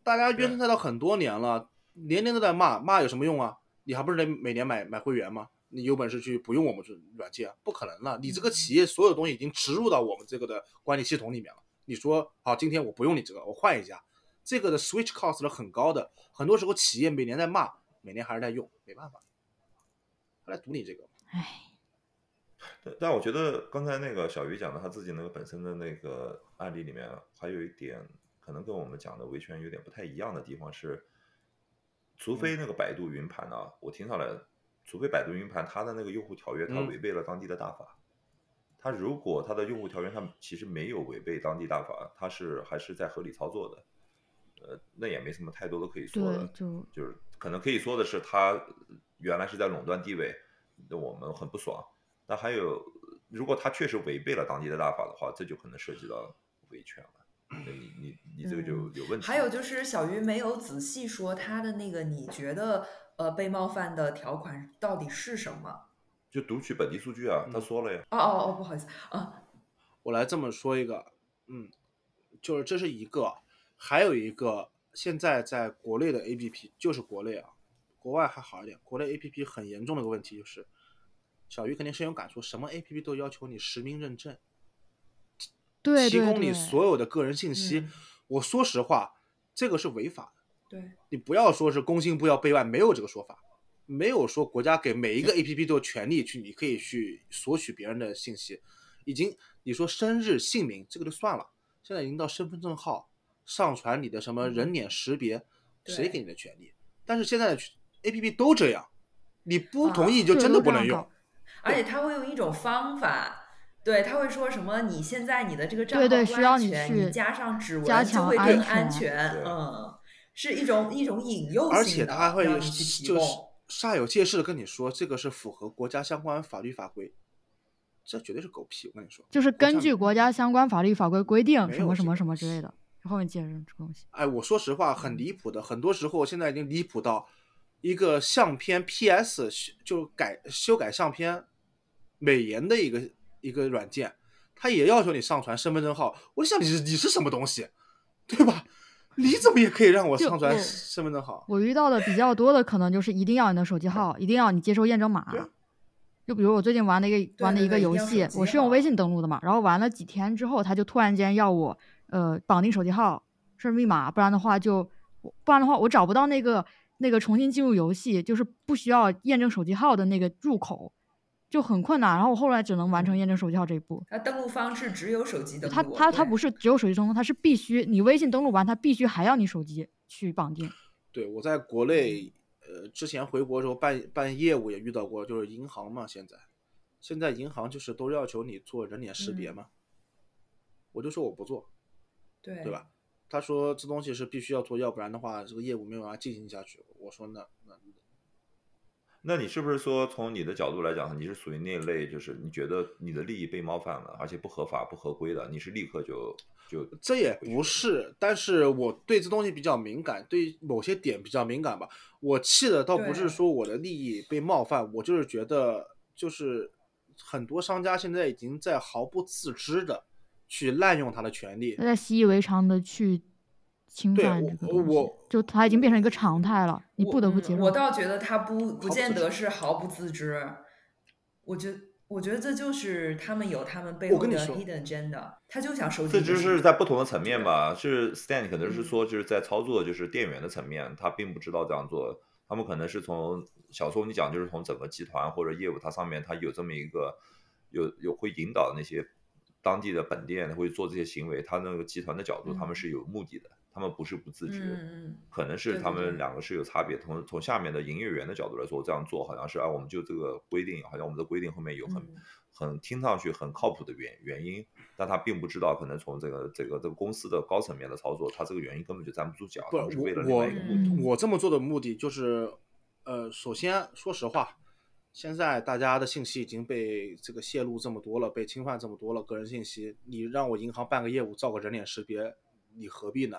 大家怨声载道很多年了，年年都在骂，骂有什么用啊？你还不是得每年买买会员吗？你有本事去不用我们这软件，不可能了。你这个企业所有东西已经植入到我们这个的管理系统里面了。你说好，今天我不用你这个，我换一家，这个的 switch cost 是很高的。很多时候企业每年在骂，每年还是在用，没办法，他来赌你这个。唉，但但我觉得刚才那个小鱼讲的他自己那个本身的那个案例里面，还有一点可能跟我们讲的维权有点不太一样的地方是，除非那个百度云盘啊，我听下来，除非百度云盘它的那个用户条约它嗯。违背了当地的大法，它如果它的用户条约它其实没有违背当地大法，它是还是在合理操作的，呃，那也没什么太多的可以说的，，就就是可能可以说的是，他原来是在垄断地位，那我们很不爽。那还有，如果他确实违背了当地的大法的话，这就可能涉及到维权了。你你你这个就嗯有问题。还有就是小鱼没有仔细说他的那个，你觉得呃被冒犯的条款到底是什么？就读取本地数据啊，他嗯说了呀。哦哦哦，不好意思啊，我来这么说一个，嗯，就是这是一个，还有一个，现在在国内的 APP 就是国内啊，国外还好一点，国内 APP 很严重的一个问题就是，小鱼肯定深有感触，什么 APP 都要求你实名认证，提对对对，供你所有的个人信息。嗯我说实话，这个是违法的，对，你不要说是工信部要备案，没有这个说法，没有说国家给每一个 APP 都有权利去，你可以去索取别人的信息。已经你说生日、姓名这个就算了，现在已经到身份证号上传你的什么人脸识别，谁给你的权利？但是现在的 APP 都这样，你不啊同意就真的不能用。而且他会用一种方法，对，他会说什么？你现在你的这个账对对号不需要你安全，去你加上指纹就会更安全嗯，是一种一种引诱而且性的，他还会就是。煞有介事的跟你说，这个是符合国家相关法律法规，这绝对是狗屁！我跟你说，就是根据国家相关法律法规规定什么什么什么之类的，后面接着这个东西。哎，我说实话，很离谱的，很多时候现在已经离谱到一个相片 PS 就改修改相片美颜的一个一个软件，它也要求你上传身份证号。我就想你是你是什么东西，对吧？你怎么也可以让我上传身份证号？我遇到的比较多的可能就是一定要你的手机号，一定要你接收验证码。就比如我最近玩的一个玩的一个游戏，我是用微信登录的嘛，然后玩了几天之后，他就突然间要我呃绑定手机号是密码，不然的话就不然的话我找不到那个那个重新进入游戏，就是不需要验证手机号的那个入口，就很困难。然后我后来只能完成验证手机号这一步。它登录方式只有手机登录。它它它不是只有手机登录，它是必须你微信登录完，它必须还要你手机去绑定。对我在国内，呃，之前回国的时候办办业务也遇到过，就是银行嘛，现在现在银行就是都要求你做人脸识别嗯嘛，我就说我不做，对对？吧？他说这东西是必须要做，要不然的话这个业务没有办法进行下去。我说那那那你是不是说从你的角度来讲，你是属于那一类，就是你觉得你的利益被冒犯了，而且不合法、不合规的，你是立刻就就这也不是，但是我对这东西比较敏感，对某些点比较敏感吧。我气的倒不是说我的利益被冒犯，我就是觉得就是很多商家现在已经在毫不自知的去滥用他的权利他。在习以为常的去侵犯我这个东西，我就他已经变成一个常态了，你不得不接受。我倒觉得他不不见得是毫不自知，我觉我觉得这就是他们有他们背后的 hidden agenda，他就想收集自知是在不同的层面吧，是 Stan 可能是嗯说就是在操作就是店员的层面，他并不知道这样做，他们可能是从小时候你讲就是从整个集团或者业务它上面，它有这么一个有有会引导那些当地的本店会做这些行为，他那个集团的角度，他们嗯是有目的的，他们不是不自觉。可能是他们两个是有差别。从从下面的营业员的角度来说，这样做好像是啊，我们就这个规定，好像我们的规定后面有很、嗯很听上去很靠谱的原原因，但他并不知道，可能从这个这个这个公司的高层面的操作，他这个原因根本就站不住脚，不他们是为了我我另外一个目的。嗯我这么做的目的就是，呃，首先说实话，现在大家的信息已经被这个泄露这么多了，被侵犯这么多了，个人信息，你让我银行办个业务造个人脸识别，你何必呢？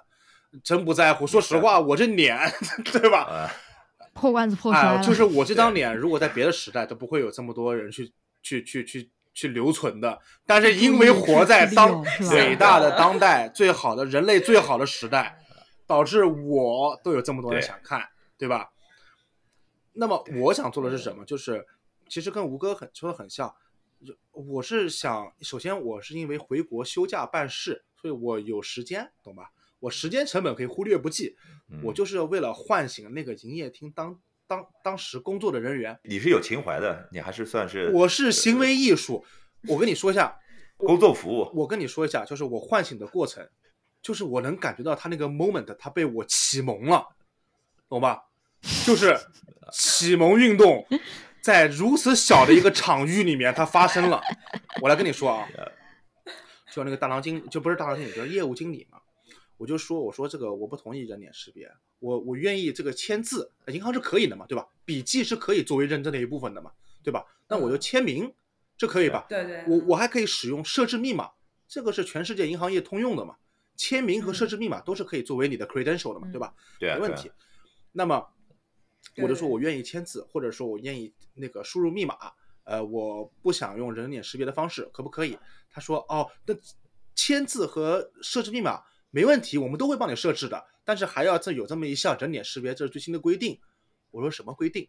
真不在乎。说实话，我这脸，对吧？啊、破罐子破摔哎，就是我这张脸，如果在别的时代都不会有这么多人去去去去去留存的。但是因为活在当伟大的当代最好的人类最好的时代，导致我都有这么多人想看，对吧？那么我想做的是什么？就是其实跟吴哥很说的很像，就我是想，首先我是因为回国休假办事，所以我有时间，懂吧？我时间成本可以忽略不计，我嗯就是为了唤醒那个营业厅当当当时工作的人员。你是有情怀的，你还是算是我是行为艺术，我跟你说一下，工作服务。我跟你说一下，就是我唤醒的过程，就是我能感觉到他那个 moment，他被我启蒙了，懂吧？就是启蒙运动在如此小的一个场域里面，它发生了。我来跟你说啊，就那个大堂经，就不是大堂经理，就是业务经理嘛。我就说，我说这个我不同意人脸识别，我我愿意这个签字，银行是可以的嘛，对吧？笔记是可以作为认证的一部分的嘛，对吧？那我就签名，这可以吧？对对，我我还可以使用设置密码，这个是全世界银行业通用的嘛？签名和设置密码都是可以作为你的 credential 的嘛，嗯对吧？对啊，没问题。那么我就说我愿意签字，或者说我愿意那个输入密码，呃，我不想用人脸识别的方式，可不可以？他说哦，那签字和设置密码没问题，我们都会帮你设置的，但是还要再有这么一项人脸识别，这是最新的规定。我说什么规定？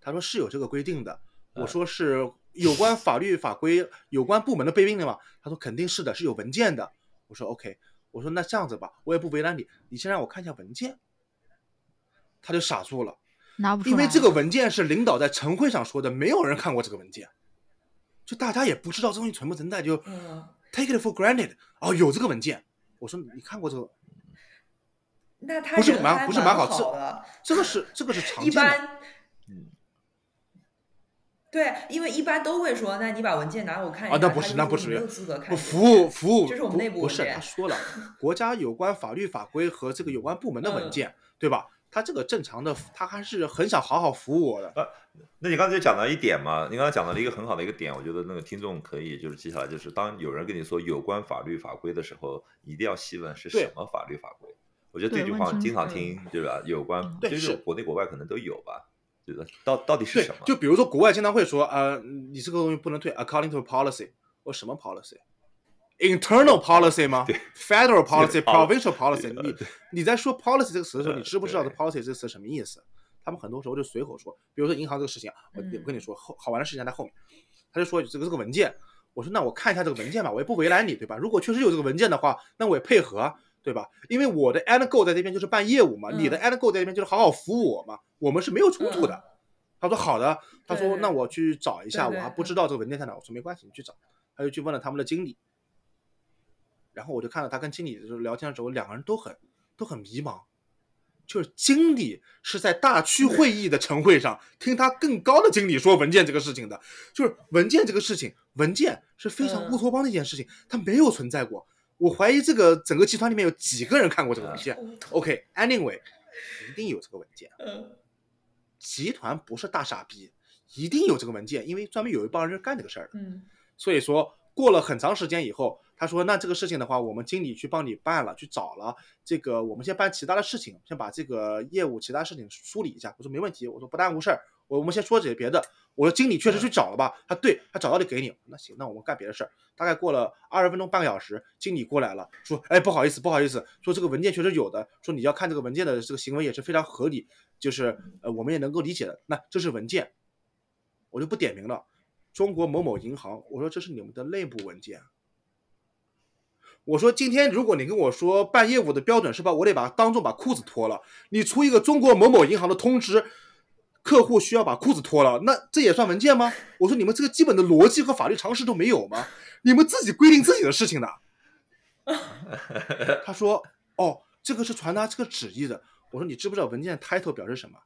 他说是有这个规定的。我说是有关法律法规、有关部门的规定的吗？他说肯定是的，是有文件的。我说 OK，我说那这样子吧，我也不为难你，你先让我看一下文件。他就傻住了，拿不出来，因为这个文件是领导在晨会上说的，没有人看过这个文件，就大家也不知道这东西存不存在，就嗯，take it for granted。哦，有这个文件，我说你看过这个？那他不是蛮不是蛮好好的，这个是这个是常一见的。般对，因为一般都会说，那你把文件拿我看一下啊，下。那不是，那不是没有资格看不服务服务，这是我们不内部不是文件他说了，国家有关法律法规和这个有关部门的文嗯件，对吧？他这个正常的，他还是很想好好服务我的。那你刚才讲到一点嘛，你刚才讲到了一个很好的一个点，我觉得那个听众可以就是接下来，就是当有人跟你说有关法律法规的时候，一定要细问是什么法律法规。我觉得这句话经常听，对吧？有关嗯就是国内国外可能都有吧，对吧？到到底是什么？，就比如说国外经常会说，呃，你这个东西不能退，according to policy，我什么 policy？internal policy 吗？federal policy、provincial policy，你你在说 policy 这个词的时候，你呃知不知道这 policy 这个词什么意思？他们很多时候就随口说，比如说银行这个事情啊，我嗯我跟你说，后好玩的事情还在后面，他就说这个这个文件，我说那我看一下这个文件吧，我也不为难你，对吧？如果确实有这个文件的话，那我也配合，对吧？因为我的 end goal 在这边就是办业务嘛，你的嗯 end goal 在这边就是好好服务我嘛，我们是没有冲突的。嗯他说好的，他说那我去找一下，我还不知道这个文件在哪。我说没关系，你去找。他就去问了他们的经理，然后我就看到他跟经理就是聊天的时候，两个人都很都很迷茫。就是经理是在大区会议的晨会上听他更高的经理说文件这个事情的，就是文件这个事情，文件是非常嗯乌托邦的一件事情，它没有存在过。我怀疑这个整个集团里面有几个人看过这个文件。OK，Anyway，、一定有这个文件。嗯集团不是大傻逼，一定有这个文件，因为专门有一帮人干这个事儿的。嗯所以说，过了很长时间以后，他说：“那这个事情的话，我们经理去帮你办了，去找了这个，我们先办其他的事情，先把这个业务其他事情梳理一下。”我说：“没问题。”我说：“不耽误事儿。”我我们先说这些别的。我说：“经理确实去找了吧？”他对他找到就给你。那行，那我们干别的事儿。大概过了二十分钟半个小时，经理过来了，说：“哎，不好意思，不好意思，说这个文件确实有的，说你要看这个文件的这个行为也是非常合理，就是呃我们也能够理解的。那这是文件，我就不点名了。中国某某银行，我说这是你们的内部文件。我说今天如果你跟我说办业务的标准是吧，我得把当众把裤子脱了。你出一个中国某某银行的通知，客户需要把裤子脱了，那这也算文件吗？我说你们这个基本的逻辑和法律常识都没有吗？你们自己规定自己的事情的。他说：“哦，这个是传达这个旨意的。”我说：“你知不知道文件 title 表示什么？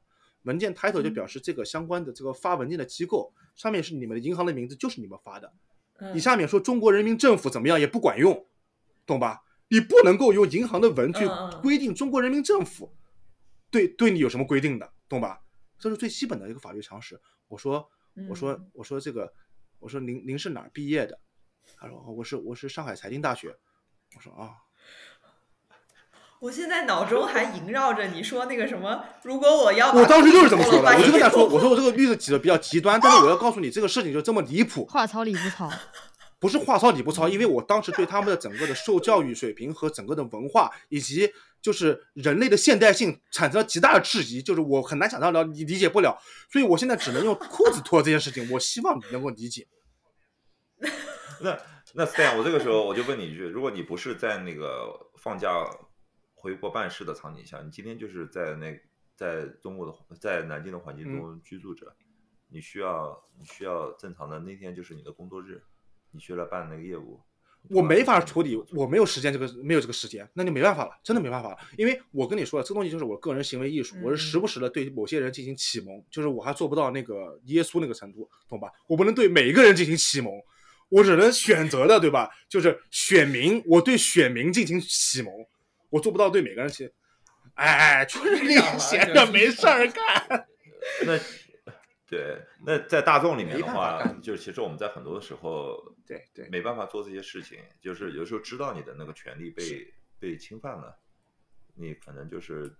文件 title 就表示这个相关的这个发文件的机构，上面是你们的银行的名字，就是你们发的。嗯你下面说中国人民政府怎么样也不管用，懂吧？你不能够用银行的文去规定中国人民政府对对你有什么规定的，懂吧？这是最基本的一个法律常识。我说，我说嗯，我说这个，我说您您是哪儿毕业的？他说我是我是上海财经大学。我说啊，我现在脑中还萦绕着你说那个什么，如果我要我当时就是这么说的，我就跟他说，我说我这个例子举的比较极端，但是我要告诉你这个事情就这么离谱，话糙理不糙。不是话糙理不糙，因为我当时对他们的整个的受教育水平和整个的文化，以及就是人类的现代性产生了极大的质疑，就是我很难想象到你理解不了，所以我现在只能用裤子脱这件事情，我希望你能够理解。那那 Stan，我这个时候我就问你一句：如果你不是在那个放假回国办事的场景下，你今天就是在那在中国的在南京的环境中居住着，你需要你需要正常的那天就是你的工作日，你学了办那个业务，我没法处理，我没有时间这个没有这个时间，那就没办法了，真的没办法了。因为我跟你说了，这个东西就是我个人行为艺术，我是时不时的对某些人进行启蒙，就是我还做不到那个耶稣那个程度，懂吧？我不能对每一个人进行启蒙，我只能选择的，对吧？就是选民，我对选民进行启蒙，我做不到对每个人启。哎，就是你闲着没事儿干。那对，那在大众里面的话就是其实我们在很多的时候对对，没办法做这些事情，就是有时候知道你的那个权利被被侵犯了，你可能就是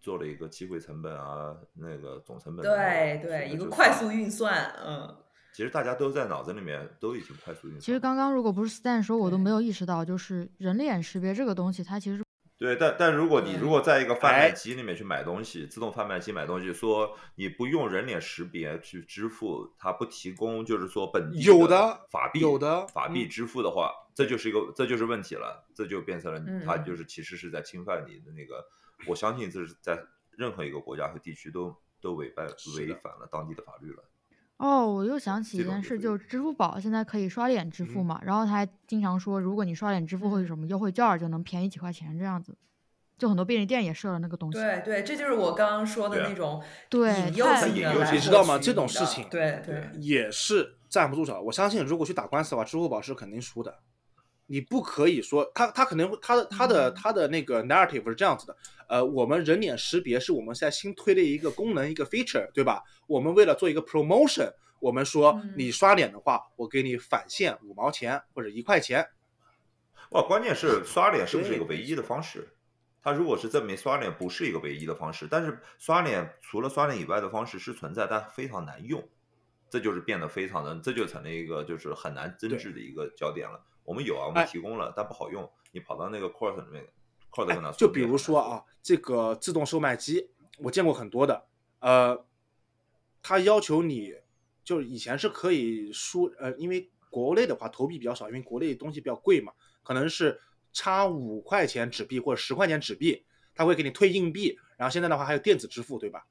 做了一个机会成本啊，那个总成本对对，一个快速运算，嗯，其实大家都在脑子里面都已经快速运算。其实刚刚如果不是 Stan 说，我都没有意识到，就是人脸识别这个东西，它其实对，但但如果你嗯如果在一个贩卖哎机里面去买东西，自动贩卖机买东西，说你不用人脸识别去支付，它不提供就是说本地有的的法币有的嗯法币支付的话，这就是一个这就是问题了，这就变成了它就是其实是在侵犯你的那个，我相信这是在任何一个国家和地区都都违反违反了当地的法律了。哦，我又想起一件事，就是就是支付宝现在可以刷脸支付嗯嘛，然后他还经常说，如果你刷脸支付会有嗯什么优惠券儿，就能便宜几块钱这样子。就很多便利店也设了那个东西。对对，这就是我刚刚说的那种对引诱太性的引诱性你知道吗？取这种你的事情，对对，也是站不住脚。我相信，如果去打官司的话，支付宝是肯定输的。你不可以说他他可能会他的他的嗯他的那个 narrative 是这样子的，呃，我们人脸识别是我们现在新推的一个功能一个 feature，对吧？我们为了做一个 promotion，我们说嗯你刷脸的话，我给你返现五毛钱或者一块钱。哇，关键是刷脸是不是一个唯一的方式？它如果是证明刷脸不是一个唯一的方式，但是刷脸除了刷脸以外的方式是存在，但非常难用，这就是变得非常的，这就成了一个就是很难争执的一个焦点了。我们有啊，我们哎提供了，但不好用。你跑到那个 course 里面就比如说啊，这个自动售卖机，我见过很多的，呃，它要求你，就是以前是可以输，呃，因为国内的话投币比较少，因为国内东西比较贵嘛，可能是差五块钱纸币或者十块钱纸币，他会给你退硬币，然后现在的话还有电子支付，对吧？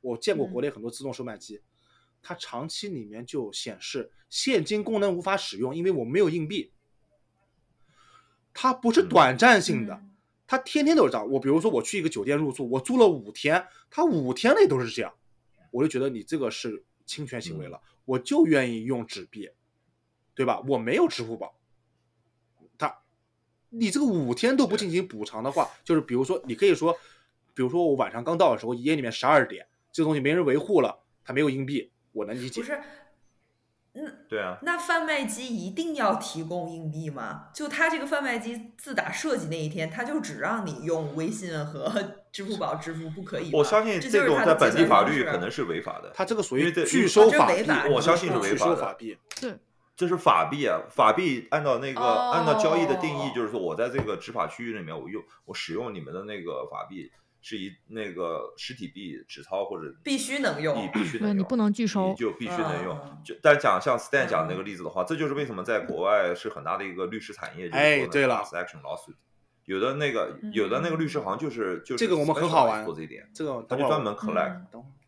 我见过国内很多自动售卖机，它长期里面就显示现金功能无法使用，因为我没有硬币。它不是嗯短暂性的，嗯他天天都是这样。我比如说我去一个酒店入住，我住了五天，他五天内都是这样，我就觉得你这个是侵权行为了，我就愿意用纸币，对吧？我没有支付宝，他你这个五天都不进行补偿的话，就是比如说你可以说，比如说我晚上刚到的时候，夜里面十二点，这个东西没人维护了，他没有硬币，我能理解不。是。对啊，那贩卖机一定要提供硬币吗？就它这个贩卖机自打设计那一天，它就只让你用微信和 支付宝支付，不可以吗？我相信这就是种它的计在本地法律可能是违法的，他这个属于拒收法币这违法，我相信是违法的收法币。对，这是法币啊，法币按照那个、按照交易的定义哦，就是说我在这个执法区域里面，我用我使用你们的那个法币是以那个实体币、纸钞或者必须能用币必须能用，你不能拒收你就必须能用。嗯就但讲像 Stan 讲那嗯个例子的话，这就是为什么在国外是很大的一个律师产业，就是哎说那个对了 action lawsuit。有的那个有的那个律师好像就是就是这个我们很好玩做这一点，这个他就专门 collect，、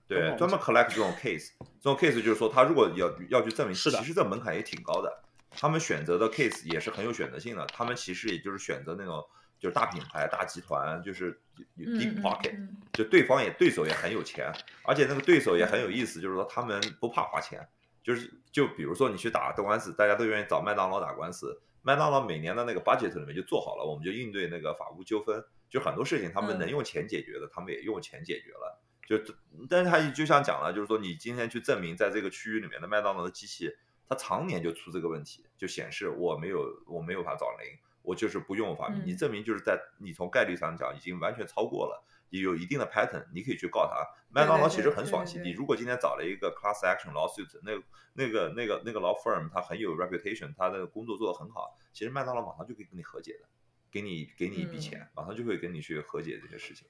对，专门 collect 这种 case，这种 case 就是说，他如果要要去证明，是的其实这门槛也挺高的。他们选择的 case 也是很有选择性的，他们其实也就是选择那种就是大品牌、大集团，就是 deep 嗯 pocket，、嗯就对方也对手也很有钱，而且那个对手也很有意思，就是说他们不怕花钱，就是就比如说你去打打官司，大家都愿意找麦当劳打官司，麦当劳每年的那个 budget 里面就做好了，我们就应对那个法务纠纷，就很多事情他们嗯能用钱解决的，他们也用钱解决了。就但是他就像讲了，就是说你今天去证明在这个区域里面的麦当劳的机器，它常年就出这个问题，就显示我没有我没有法找零，我就是不用法币。嗯你证明就是在你从概率上讲已经完全超过了，也有一定的 pattern，你可以去告他。麦当劳其实很爽气，你如果今天找了一个 class action lawsuit，那那个那个那个 law firm 它很有 reputation，它的工作做得很好，其实麦当劳马上就可以跟你和解的，给你给你一笔嗯钱，马上就会跟你去和解这些事情。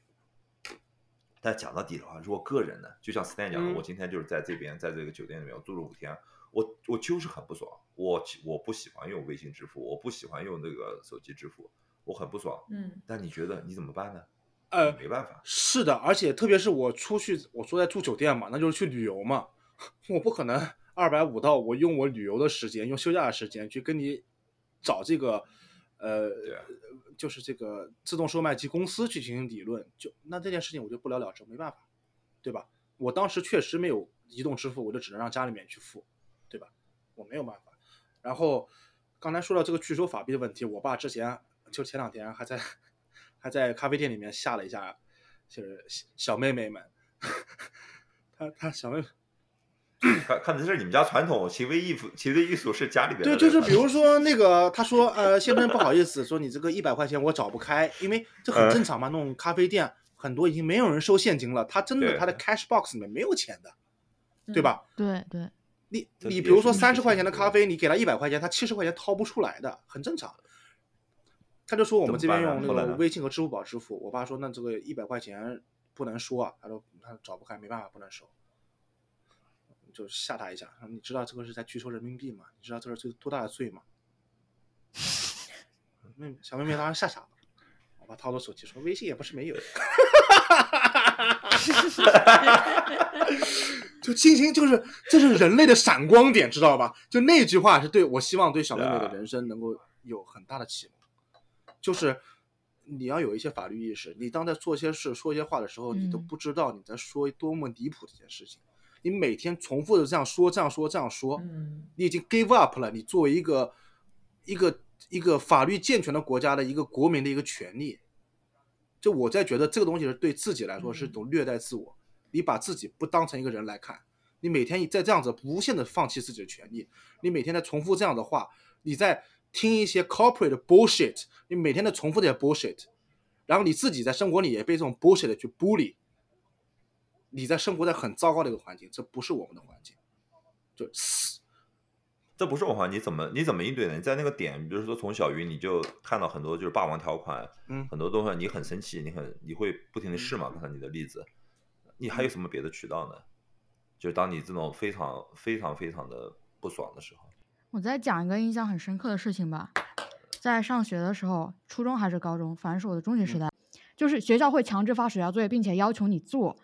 但讲到底的话，如果个人呢，就像 Stan 讲的，嗯我今天就是在这边，在这个酒店里面，我住了五天，我我就是很不爽，我我不喜欢用微信支付，我不喜欢用那个手机支付，我很不爽。嗯但你觉得你怎么办呢？呃没办法，是的，而且特别是我出去，我说在住酒店嘛，那就是去旅游嘛，我不可能 二百五到我用我旅游的时间，用休假的时间去跟你找这个，呃啊，就是这个自动售卖机公司去进行理论，就那这件事情我就不了了之，没办法，对吧？我当时确实没有移动支付，我就只能让家里面去付？我没有办法。然后刚才说到这个拒收法币的问题，我爸之前就前两天还在还在咖啡店里面吓了一下，就是小妹妹们，他他小妹妹看看的是你们家传统行为艺术，行为艺术是家里边的对，就是比如说那个，他说，呃，先生不好意思，说你这个一百块钱我找不开，因为这很正常嘛，那种咖啡店很多已经没有人收现金了，他真的他的 cash box 里面没有钱的，对吧？对对，你你比如说三十块钱的咖啡，你给他一百块钱，他七十块钱掏不出来的，很正常。他就说我们这边用那个微信和支付宝支付，我爸说那这个一百块钱不能说啊，他说他找不开，没办法不能收，就吓他一下，说你知道这个是在拒收人民币吗？你知道这是罪多大的罪吗？妹小妹妹当时吓傻了，我爸掏出手机说微信也不是没有，就进行就是这是人类的闪光点，知道吧？就那句话是对我希望对小妹妹的人生能够有很大的启蒙，就是你要有一些法律意识。你当在做些事、说一些话的时候，你都嗯不知道你在说多么离谱的一件事情。你每天重复的这样说、这样说、这样说，嗯你已经 give up 了。你作为一个一个一个法律健全的国家的一个国民的一个权利，就我在觉得这个东西是对自己来说是一种虐待自我。你把自己不当成一个人来看，你每天在这样子无限的放弃自己的权利，你每天在重复这样的话，你在听一些 corporate 的 bullshit，你每天在重复这些 bullshit，然后你自己在生活里也被这种 bullshit 去 bully，你在生活在很糟糕的一个环境，这不是我们的环境，就死。这不是我话，你怎么你怎么应对呢？你在那个点，比如说从小鱼你就看到很多就是霸王条款，嗯很多东西你很生气，你很你会不停的试嘛？刚才你的例子，你还有什么别的渠道呢？就是当你这种非常非常非常的不爽的时候，我再讲一个印象很深刻的事情吧，在上学的时候，初中还是高中，反正是我的中学时代，就是学校会强制发暑假作业，并且要求你做。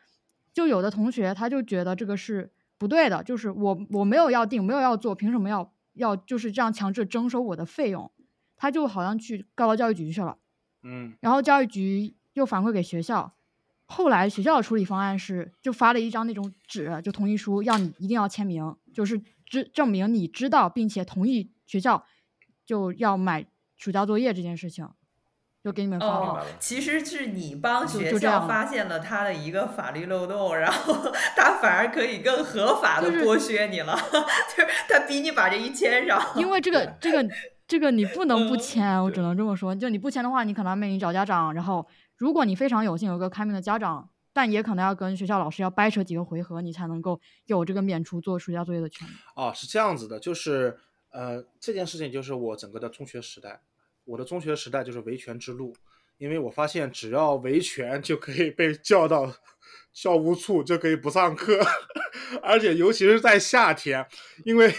就有的同学他就觉得这个是不对的，就是我我没有要定，没有要做，凭什么要要就是这样强制征收我的费用？他就好像去告到教育局去了。嗯然后教育局又反馈给学校，后来学校的处理方案是，就发了一张那种纸，就同意书，要你一定要签名，就是知证明你知道并且同意学校就要买暑假作业这件事情，就给你们发哦了。其实是你帮就学就这样校发现了他的一个法律漏洞，然后 他反而可以更合法的剥削你了，就是他逼你把这一签上。因为这个这个这个你不能不嗯签，我只能这么说。就你不签的话，你可能要面临找家长，然后如果你非常有幸有个开明的家长，但也可能要跟学校老师要掰扯几个回合，你才能够有这个免除做暑假作业的权利。哦，是这样子的，就是呃，这件事情就是我整个的中学时代，我的中学时代就是维权之路，因为我发现只要维权就可以被叫到教务处，就可以不上课，而且尤其是在夏天，因为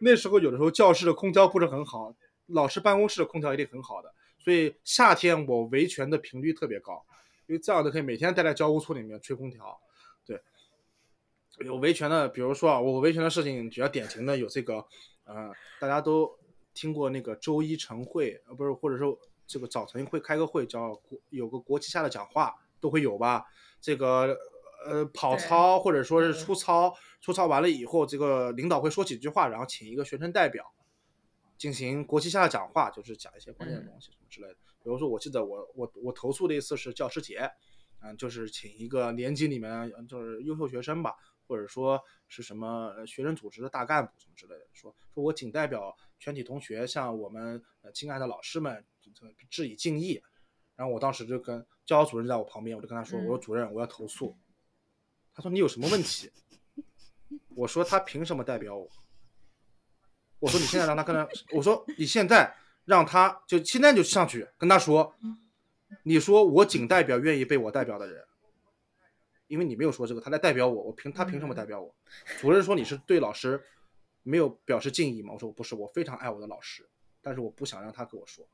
那时候有的时候教室的空调不是很好，老师办公室的空调一定很好的，所以夏天我维权的频率特别高，因为这样的可以每天待在教务处里面吹空调，对。有维权的，比如说啊，我维权的事情比较典型的有这个，呃，大家都听过那个周一晨会，呃，不是，或者说这个早晨会开个会，叫国有个国旗下的讲话都会有吧？这个呃跑操或者说是嗯出操，出操完了以后，这个领导会说几句话，然后请一个学生代表进行国旗下的讲话，就是讲一些关键的嗯东西什么之类的。比如说，我记得我我我投诉的一次是教师节，嗯，就是请一个年级里面呃就是优秀学生吧，或者说是什么呃学生组织的大干部什么之类的，说说我仅代表全体同学向我们呃亲爱的老师们致以敬意。然后我当时就跟教导主任在我旁边，我就跟他说：“我说嗯主任，我要投诉。”他说：“你有什么问题？”我说：“他凭什么代表我？”我说：“你现在让他跟他，我说你现在让他就现在就上去跟他说，你说我仅代表愿意被我代表的人，因为你没有说这个，他来代表我，我凭他凭什么代表我？主任说你是对老师没有表示敬意吗？我说我不是，我非常爱我的老师，但是我不想让他跟我说。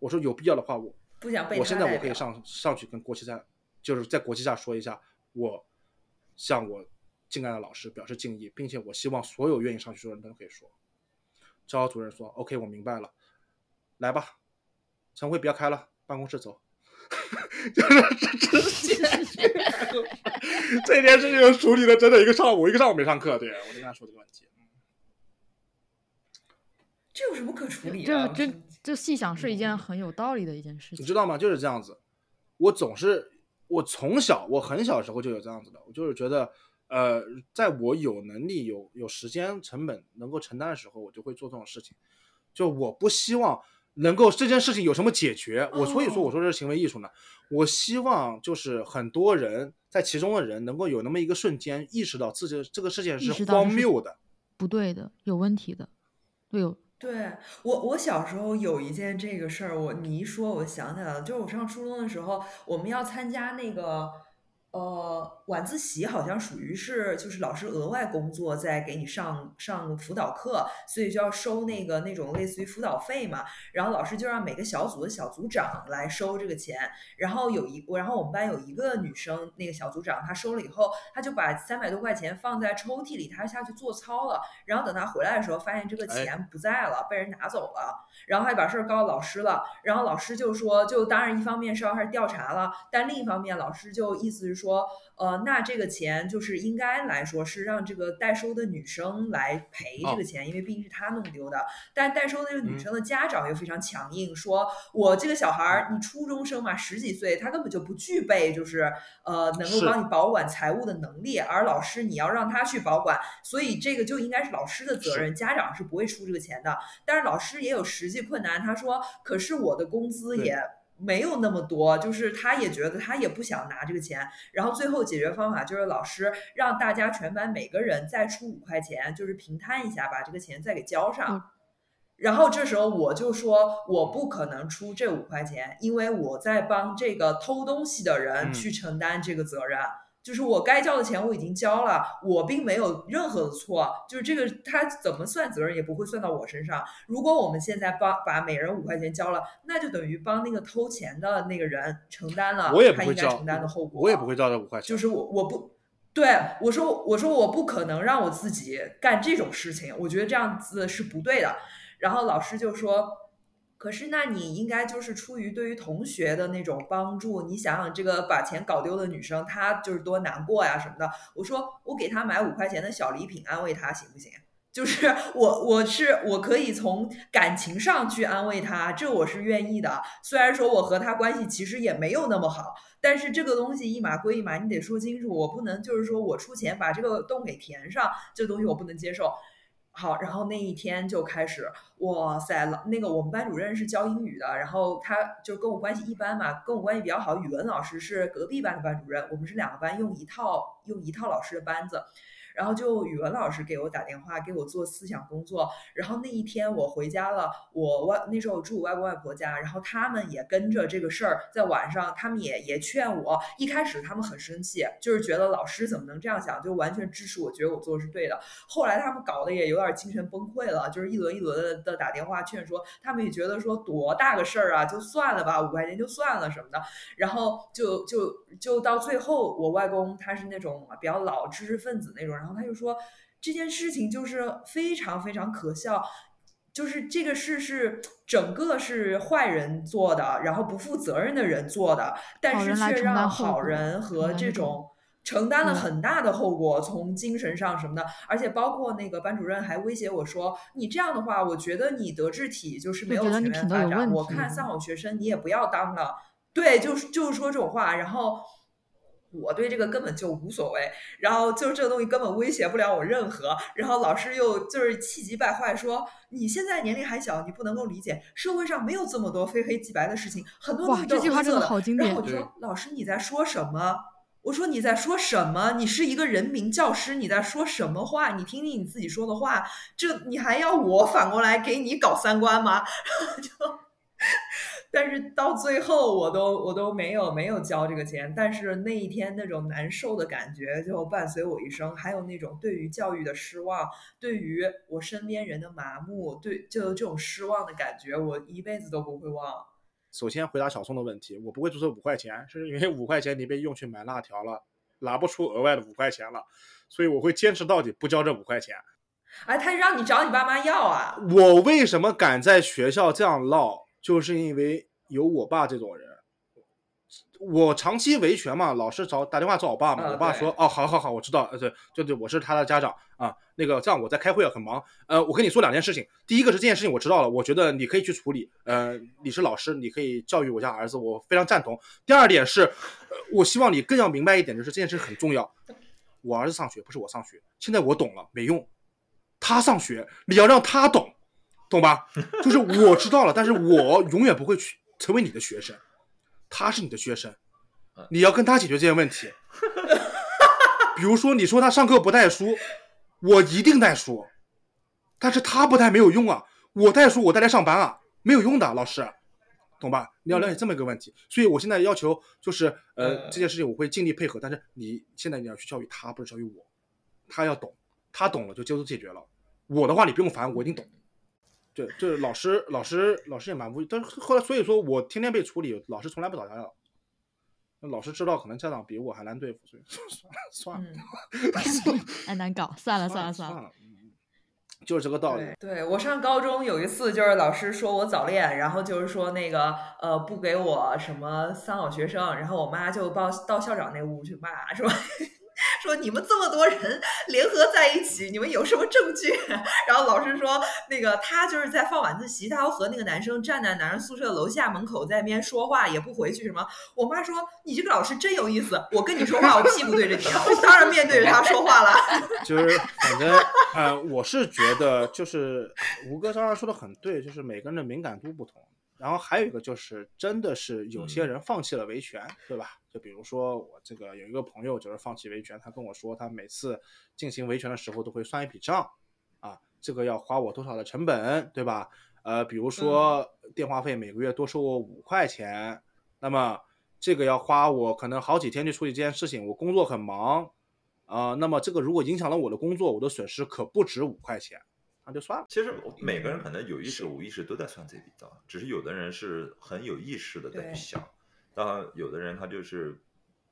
我说有必要的话，我不想被我现在我可以上上去跟国旗下，就是在国旗下说一下，我向我敬爱的老师表示敬意，并且我希望所有愿意上去说的人都可以说。教导主任说：“OK，我明白了，来吧，晨会不要开了，办公室走。”就是直接这件事情处理了整整一个上午，一个上午没上课。对我就跟他说这个问题。这有什么可处理这的？这这这细想是一件很有道理的一件事情。你知道吗？就是这样子。我总是，我从小，我很小时候就有这样子的，我就是觉得，呃，在我有能力、有有时间成本能够承担的时候，我就会做这种事情。就我不希望能够这件事情有什么解决，我所以说我说这是行为艺术呢。我希望就是很多人在其中的人能够有那么一个瞬间意识到自己这个事情是荒谬的。不对的，有问题的，对，有对我，我小时候有一件这个事儿，我你一说，我想起来了，就是我上初中的时候，我们要参加那个呃晚自习好像属于是就是老师额外工作在给你上上辅导课，所以就要收那个那种类似于辅导费嘛。然后老师就让每个小组的小组长来收这个钱。然后有一，然后我们班有一个女生，那个小组长她收了以后，她就把三百多块钱放在抽屉里，她下去做操了。然后等她回来的时候，发现这个钱不在了，被人拿走了。然后还把事儿告诉老师了。然后老师就说，就当然一方面是要开始调查了，但另一方面老师就意思是说。呃，那这个钱就是应该来说是让这个代收的女生来赔这个钱，因为毕竟是她弄丢的。但代收的这个女生的家长又非常强硬，说我这个小孩儿，你初中生嘛，十几岁，他根本就不具备就是呃能够帮你保管财务的能力，而老师你要让他去保管，所以这个就应该是老师的责任，家长是不会出这个钱的。但是老师也有实际困难，他说，可是我的工资也。没有那么多，就是他也觉得他也不想拿这个钱，然后最后解决方法就是老师让大家全班每个人再出五块钱，就是平摊一下，把这个钱再给交上。然后这时候我就说我不可能出这五块钱，因为我在帮这个偷东西的人去承担这个责任。就是我该交的钱我已经交了，我并没有任何的错，就是这个他怎么算责任也不会算到我身上。如果我们现在帮把每人五块钱交了，那就等于帮那个偷钱的那个人承担了他应该承担的后果。我也不会交这五块钱。就是我我不对我说我说我不可能让我自己干这种事情，我觉得这样子是不对的。然后老师就说。可是，那你应该就是出于对于同学的那种帮助，你想想这个把钱搞丢的女生，她就是多难过呀什么的。我说我给她买五块钱的小礼品安慰她行不行？就是我我是我可以从感情上去安慰她，这我是愿意的。虽然说我和她关系其实也没有那么好，但是这个东西一码归一码，你得说清楚。我不能就是说我出钱把这个洞给填上，这东西我不能接受。好，然后那一天就开始，哇塞，老那个我们班主任是教英语的，然后他就跟我关系一般嘛，跟我关系比较好。语文老师是隔壁班的班主任，我们是两个班用一套用一套老师的班子。然后就语文老师给我打电话，给我做思想工作。然后那一天我回家了，我外那时候我住我外公外婆家，然后他们也跟着这个事儿，在晚上他们也也劝我。一开始他们很生气，就是觉得老师怎么能这样想，就完全支持我，觉得我做的是对的。后来他们搞得也有点精神崩溃了，就是一轮一轮的的打电话劝说，他们也觉得说多大个事儿啊，就算了吧，五块钱就算了什么的。然后就就就到最后，我外公他是那种比较老知识分子那种。然后他就说这件事情就是非常非常可笑，就是这个事是整个是坏人做的，然后不负责任的人做的，但是却让好人和这种承担了很大的后果，从精神上什么的，而且包括那个班主任还威胁我说，你这样的话，我觉得你德智体就是没有全面发展，我看三好学生你也不要当了，对，就是就是说这种话，然后。我对这个根本就无所谓，然后就是这个东西根本威胁不了我任何。然后老师又就是气急败坏说：“你现在年龄还小，你不能够理解，社会上没有这么多非黑即白的事情，很多东西都是灰色的。”然后我说：“老师你在说什么？”我说：“你在说什么？你是一个人民教师，你在说什么话？你听听你自己说的话，这你还要我反过来给你搞三观吗？” 就。但是到最后，我都我都没有没有交这个钱。但是那一天那种难受的感觉就伴随我一生，还有那种对于教育的失望，对于我身边人的麻木，对就这种失望的感觉，我一辈子都不会忘。首先回答小宋的问题，我不会注册五块钱，是因为五块钱你被用去买辣条了，拿不出额外的五块钱了，所以我会坚持到底，不交这五块钱。哎，他让你找你爸妈要啊？我为什么敢在学校这样唠？就是因为有我爸这种人，我长期维权嘛，老是找打电话找我爸嘛，我爸说哦，好好好，我知道，呃，对，对对，我是他的家长啊，那个这样我在开会啊很忙，呃，我跟你说两件事情，第一个是这件事情我知道了，我觉得你可以去处理，呃，你是老师，你可以教育我家儿子，我非常赞同。第二点是，我希望你更要明白一点，就是这件事很重要，我儿子上学不是我上学，现在我懂了没用，他上学你要让他懂。懂吧？就是我知道了，但是我永远不会去成为你的学生，他是你的学生，你要跟他解决这些问题。比如说，你说他上课不带书，我一定带书，但是他不带没有用啊，我带书我带来上班啊，没有用的，老师。懂吧？你要了解这么一个问题，所以我现在要求就是，呃，呃这件事情我会尽力配合，但是你现在你要去教育他，不是教育我，他要懂，他懂了就就都解决了。我的话你不用烦，我一定懂。对，就是老师，老师，老师也蛮无语，但是后来所以说我天天被处理，老师从来不找家长。那老师知道可能家长比我还难对付，所以算了算了嗯，太 难搞，算了算算了算了。就是这个道理对。对，我上高中有一次就是老师说我早恋，然后就是说那个呃不给我什么三好学生，然后我妈就到到校长那屋去骂，说说你们这么多人联合在一起，你们有什么证据？然后老师说那个他就是在放晚自习，他要和那个男生站在男生宿舍楼下门口在那边说话，也不回去什么。我妈说你这个老师真有意思，我跟你说话，我屁股对着你，我当然面对着他说话了。就是反正呃，我是觉得就是吴哥刚刚说的很对，就是每个人的敏感度不同。然后还有一个就是，真的是有些人放弃了维权，对吧？就比如说我这个有一个朋友就是放弃维权，他跟我说他每次进行维权的时候都会算一笔账，啊，这个要花我多少的成本，对吧？呃，比如说电话费每个月多收我五块钱，那么这个要花我可能好几天去处理这件事情，我工作很忙，啊、那么这个如果影响了我的工作，我的损失可不止五块钱，那就算了。其实每个人可能有意识、无意识都在算这笔账，只是有的人是很有意识的在去想，当然有的人他就是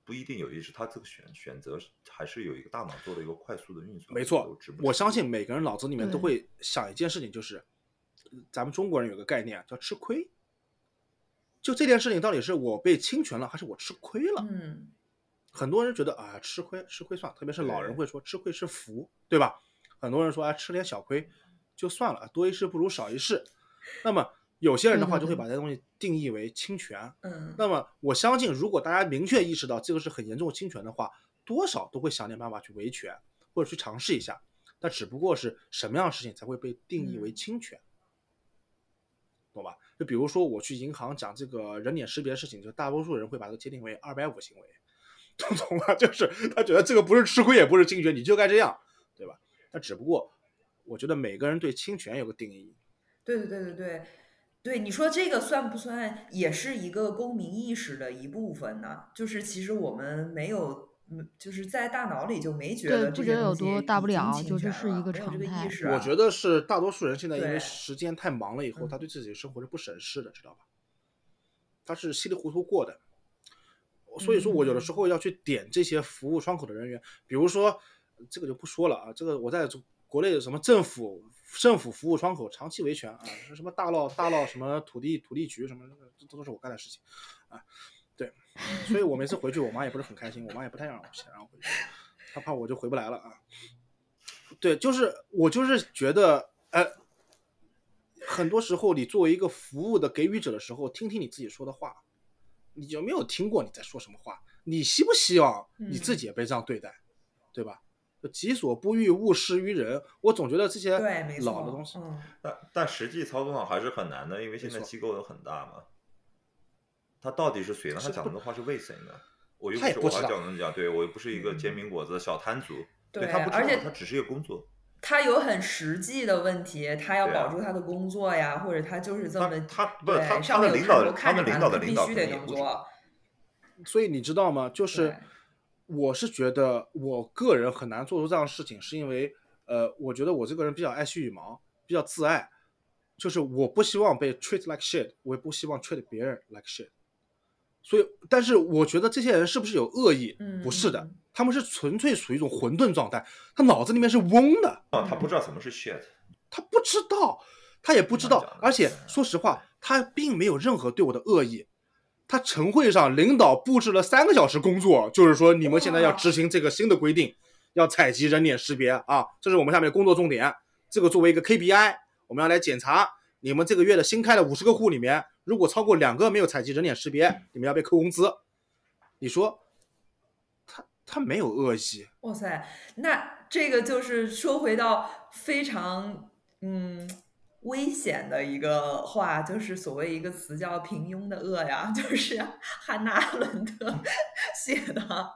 不一定有意识，他这个选选择还是有一个大脑做了一个快速的运算。没错值值我相信每个人脑子里面都会想一件事情，就是呃咱们中国人有个概念叫吃亏。就这件事情到底是我被侵权了，还是我吃亏了？嗯，很多人觉得啊，吃亏吃亏算了，特别是老人会说吃亏是福，对吧？很多人说啊，吃点小亏就算了，多一事不如少一事。那么有些人的话就会把这东西定义为侵权。嗯，那么我相信，如果大家明确意识到这个是很严重的侵权的话，多少都会想点办法去维权，或者去尝试一下。但只不过是什么样的事情才会被定义为嗯侵权，懂吧？就比如说我去银行讲这个人脸识别的事情，就大多数人会把它界定为二百五行为，懂吗？就是他觉得这个不是吃亏，也不是侵权，你就该这样，对吧？那只不过我觉得每个人对侵权有个定义，对对对对对，对你说这个算不算也是一个公民意识的一部分呢？就是其实我们没有，嗯，就是在大脑里就没觉得不觉得有多大不了侵权就这是一个了没有这个常态意识啊。我觉得是大多数人现在因为时间太忙了以后，他嗯对自己的生活是不审视的，知道吧？他是稀里糊涂过的。所以说我有的时候要去点这些服务窗口的人员，比如说这个就不说了啊，这个我在国内的什么政府政府服务窗口长期维权啊，什么大闹大闹什么土地土地局什么，这这都是我干的事情啊。对，所以我每次回去，我妈也不是很开心，我妈也不太让我想让我回去，她怕我就回不来了啊。对，就是我就是觉得，呃，很多时候你作为一个服务的给予者的时候，听听你自己说的话，你有没有听过你在说什么话？你希不希望你自己也被这样对待，对吧？就己所不欲，勿施于人。我总觉得这些老的东西，嗯，但但实际操作上还是很难的，因为现在机构有很大嘛。他到底是谁呢？他讲的话是为谁呢？我又他也是我还不知道讲的讲，对我又不是一个煎嗯饼果子的小摊主，对他不知道，他只是一个工作。他有很实际的问题，他要保住他的工作呀，或者他就是这么他不是他他的领导他们领导的领导必须得这么做。所以你知道吗？就是对我是觉得我个人很难做出这样的事情，是因为呃，我觉得我这个人比较爱惜羽毛，比较自爱，就是我不希望被 treat like shit，我也不希望 treat 别人 like shit。所以，但是我觉得这些人是不是有恶意？不是的嗯，他们是纯粹处于一种混沌状态，他脑子里面是嗡的，啊，他不知道什么是 shit，他不知道，他也不知道而且说实话，他并没有任何对我的恶意。他晨会上领导布置了三个小时工作，就是说你们现在要执行这个新的规定，要采集人脸识别啊，这是我们下面的工作重点。这个作为一个 KPI，我们要来检查你们这个月的新开的五十个户里面，如果超过两个没有采集人脸识别，你们要被扣工资。你说他他没有恶意，哇塞，那这个就是说回到非常嗯危险的一个话，就是所谓一个词叫平庸的恶呀，就是汉娜·阿伦特 写的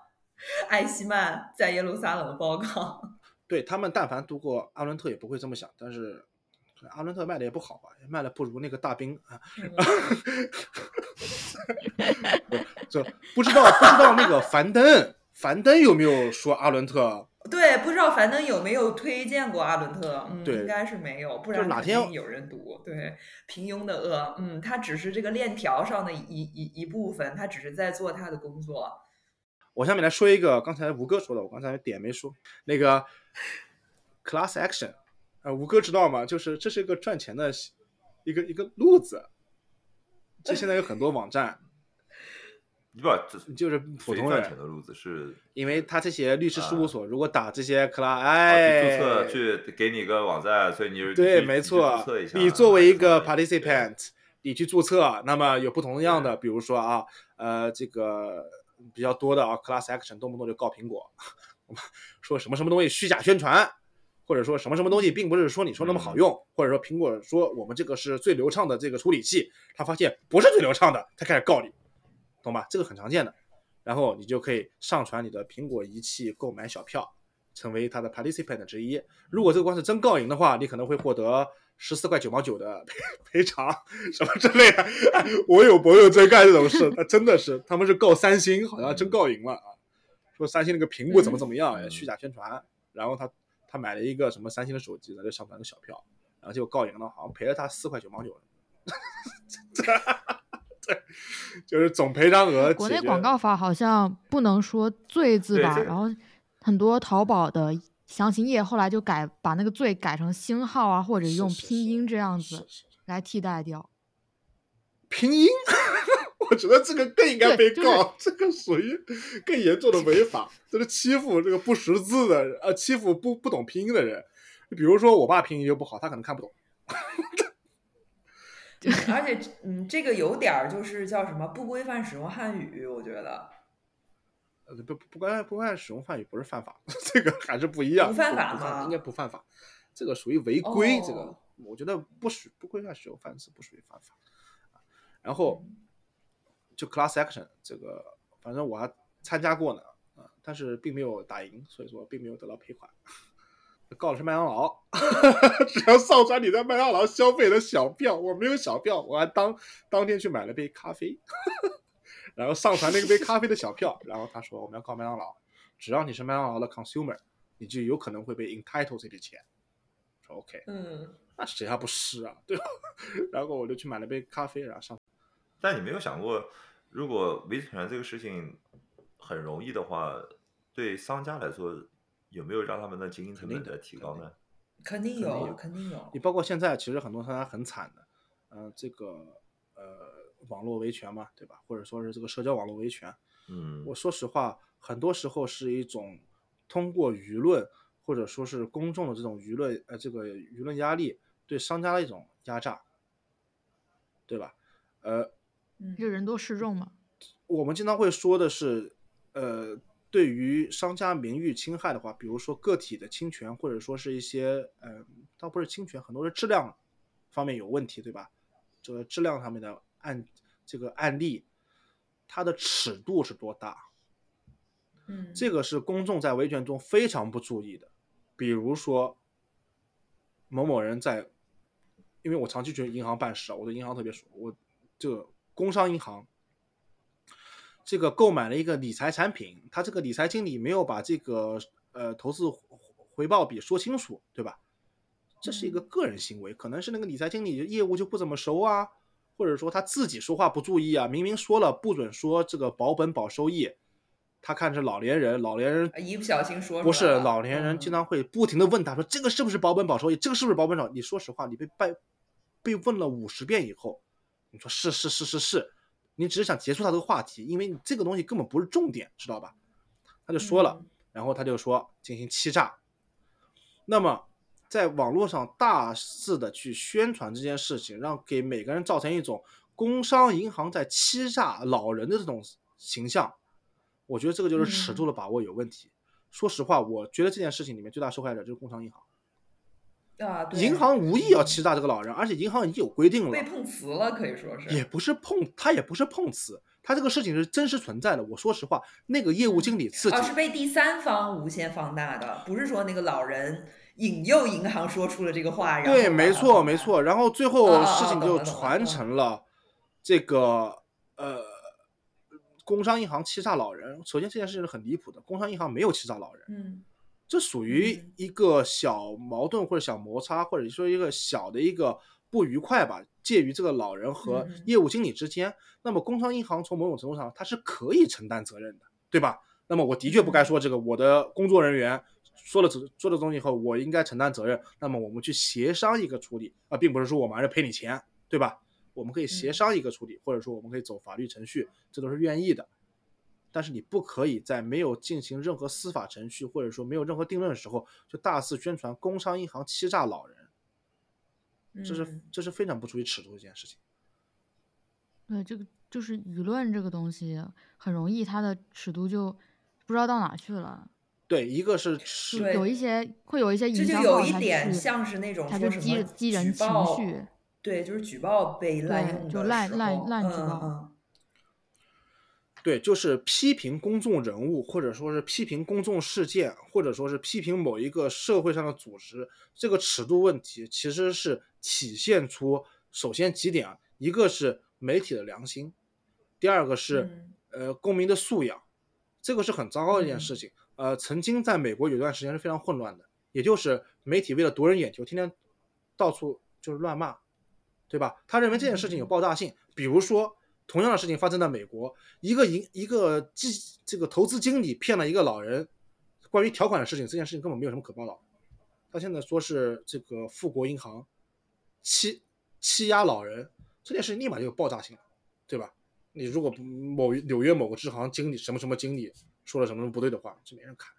艾希曼在耶路撒冷的报告。对他们但凡读过阿伦特也不会这么想，但是阿伦特卖的也不好吧，卖的不如那个大兵啊。嗯就不知道不知道那个樊登，樊登有没有说阿伦特？对，不知道樊登有没有推荐过阿伦特？嗯，应该是没有，不就是然肯哪天定有人读。对，平庸的恶，嗯，他只是这个链条上的一一一部分，他只是在做他的工作。我下面来说一个，刚才吴哥说的，我刚才点没说那个 class action，呃，吴哥知道吗？就是这是一个赚钱的一个一个路子。这现在有很多网站，你把这就是普通谁赚钱人，的路子是因为他这些律师事务所如果打这些 class，啊哎，去注册去给你个网站，所以你就对，没错你作为一个 participant，你去注册，那么有不同样的，比如说啊，呃，这个比较多的啊，class action，动不动就告苹果，说什么什么东西虚假宣传，或者说什么什么东西并不是说你说那么好用，或者说苹果说我们这个是最流畅的这个处理器，他发现不是最流畅的，他开始告你，懂吧？这个很常见的。然后你就可以上传你的苹果仪器购买小票，成为他的 participant 之一。如果这个官司真告赢的话，你可能会获得十四块九毛九的赔赔偿什么之类的。我有朋友真干这种事，他真的是他们是告三星，好像真告赢了啊，说三星那个屏幕怎么怎么样，虚假宣传。然后他他买了一个什么三星的手机，他就上传个小票，然后结果告赢了，好像赔了他四块九毛九。对，就是总赔偿额国内广告法好像不能说“罪”字吧，然后很多淘宝的详情页后来就改把那个“罪”改成星号啊，或者用拼音这样子来替代掉。拼音，我觉得这个更应该被对就是告，这个属于更严重的违法，这是欺负这个不识字的人，呃，欺负不不懂拼音的人。比如说我爸拼音就不好，他可能看不懂。嗯而且，嗯，这个有点儿就是叫什么不规范使用汉语，我觉得呃，不不不该不该使用汉语不是犯法，这个还是不一样。不犯法不吗应该不犯法，这个属于违规。这个哦我觉得不属不规范使用汉字不属于犯法。然后就 class action 这个，反正我还参加过呢，啊，但是并没有打赢，所以说并没有得到赔款。告的是麦当劳，只要上传你在麦当劳消费的小票，我没有小票，我还当当天去买了杯咖啡，然后上传那个杯咖啡的小票，然后他说我们要告麦当劳，只要你是麦当劳的 consumer，你就有可能会被 entitle 这笔钱。说 OK，嗯，那谁还不是啊，对吧？然后我就去买了杯咖啡，然后上。但你没有想过，如果维权这个事情很容易的话，对商家来说，有没有让他们的经营成本在提高呢？肯定有，肯定有肯定有你。包括现在，其实很多商家很惨的，呃，这个呃网络维权嘛，对吧？或者说是这个社交网络维权，嗯，我说实话，很多时候是一种通过舆论或者说是公众的这种舆论，呃，这个舆论压力对商家的一种压榨，对吧？呃，嗯就人多势众嘛。我们经常会说的是，呃，对于商家名誉侵害的话，比如说个体的侵权，或者说是一些，呃，倒不是侵权，很多是质量方面有问题，对吧？这个质量上面的案，这个案例，它的尺度是多大？嗯，这个是公众在维权中非常不注意的。比如说，某某人在，因为我长期去银行办事啊，我对银行特别熟，我这个工商银行，这个购买了一个理财产品，他这个理财经理没有把这个呃投资回报比说清楚，对吧？这是一个个人行为，可能是那个理财经理业务就不怎么熟啊，或者说他自己说话不注意啊，明明说了不准说这个保本保收益，他看着老年人，老年人一不小心说不是老年人嗯经常会不停的问他说这个是不是保本保收益，这个是不是保本保？你说实话，你被被被问了五十遍以后，你说是是是是是，你只是想结束他这个话题，因为你这个东西根本不是重点，知道吧？他就说了，嗯然后他就说进行欺诈。那么在网络上大肆的去宣传这件事情，让给每个人造成一种工商银行在欺诈老人的这种形象，我觉得这个就是尺度的把握有问题。说实话，我觉得这件事情里面最大受害者就是工商银行，啊，对银行无意要欺诈这个老人，而且银行已经有规定了被，碰瓷了，可以说是也不是碰他也不是碰瓷，他这个事情是真实存在的。我说实话，那个业务经理自己啊，是被第三方无限放大的，不是说那个老人引诱银行说出了这个话，然后对，没。错没错。然后最后事情就传嗯成了这个呃，工商银行欺诈老人。首先这件事情是很离谱的，工商银行没有欺诈老人。嗯这属于嗯一个小矛盾或者小摩擦，或者说一个小的一个不愉快吧，介于这个老人和业务经理之间。那么工商银行从某种程度上它是可以承担责任的，对吧？那么我的确不该说这个，我的工作人员说了这说了东西以后，我应该承担责任。那么我们去协商一个处理啊，并不是说我马上赔你钱，对吧？我们可以协嗯商一个处理，或者说我们可以走法律程序，这都是愿意的。但是你不可以在没有进行任何司法程序，或者说没有任何定论的时候，就大肆宣传工商银行欺诈老人，这是嗯。这是非常不注意尺度的一件事情。对，这个就是舆论这个东西，很容易它的尺度就不知道到哪去了，对，一个是就对有一些会有一些这就营销号，有一点像是那种它就说什么激激人情举报绪，对，就是举报被滥对用就滥的时候滥滥举嗯报嗯对，就是批评公众人物，或者说是批评公众事件，或者说是批评某一个社会上的组织，这个尺度问题其实是体现出首先几点啊，一个是媒体的良心，第二个是、嗯呃公民的素养，这个是很糟糕的一件嗯事情。呃，曾经在美国有段时间是非常混乱的，也就是媒体为了夺人眼球，天天到处就是乱骂，对吧？他认为这件事情有爆炸性，比如说同样的事情发生在美国，一个银一个基这个投资经理骗了一个老人，关于条款的事情，这件事情根本没有什么可报道。他现在说是这个富国银行欺欺压老人，这件事情立马就有爆炸性了，对吧？你如果不某纽约某个支行经理什么什么经理说了什么什么不对的话，就没人看。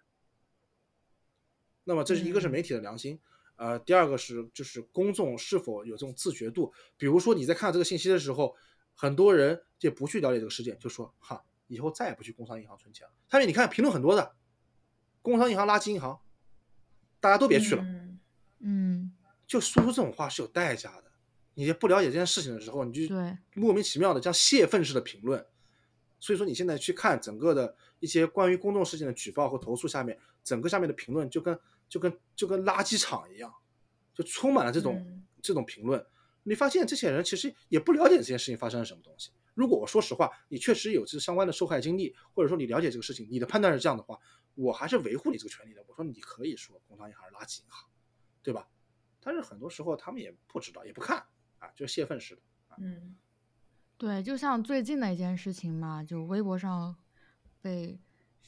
那么这是一个是嗯媒体的良心，呃，第二个是就是公众是否有这种自觉度。比如说你在看到这个信息的时候，很多人就不去了解这个事件，就说哈，以后再也不去工商银行存钱了。下面你看评论很多的，工商银行垃圾银行，大家都别去了。嗯嗯，就说出这种话是有代价的。你不了解这件事情的时候，你就对莫名其妙的这样泄愤式的评论。所以说你现在去看整个的一些关于公众事件的举报和投诉下面，整个下面的评论就跟就跟就跟垃圾场一样，就充满了这种、嗯这种评论。你发现这些人其实也不了解这件事情发生了什么东西。如果我说实话，你确实有这相关的受害经历，或者说你了解这个事情，你的判断是这样的话，我还是维护你这个权利的。我说你可以说工商银行是垃圾银行，对吧？但是很多时候他们也不知道，也不看啊，就是泄愤式的。嗯对，就像最近的一件事情嘛，就微博上被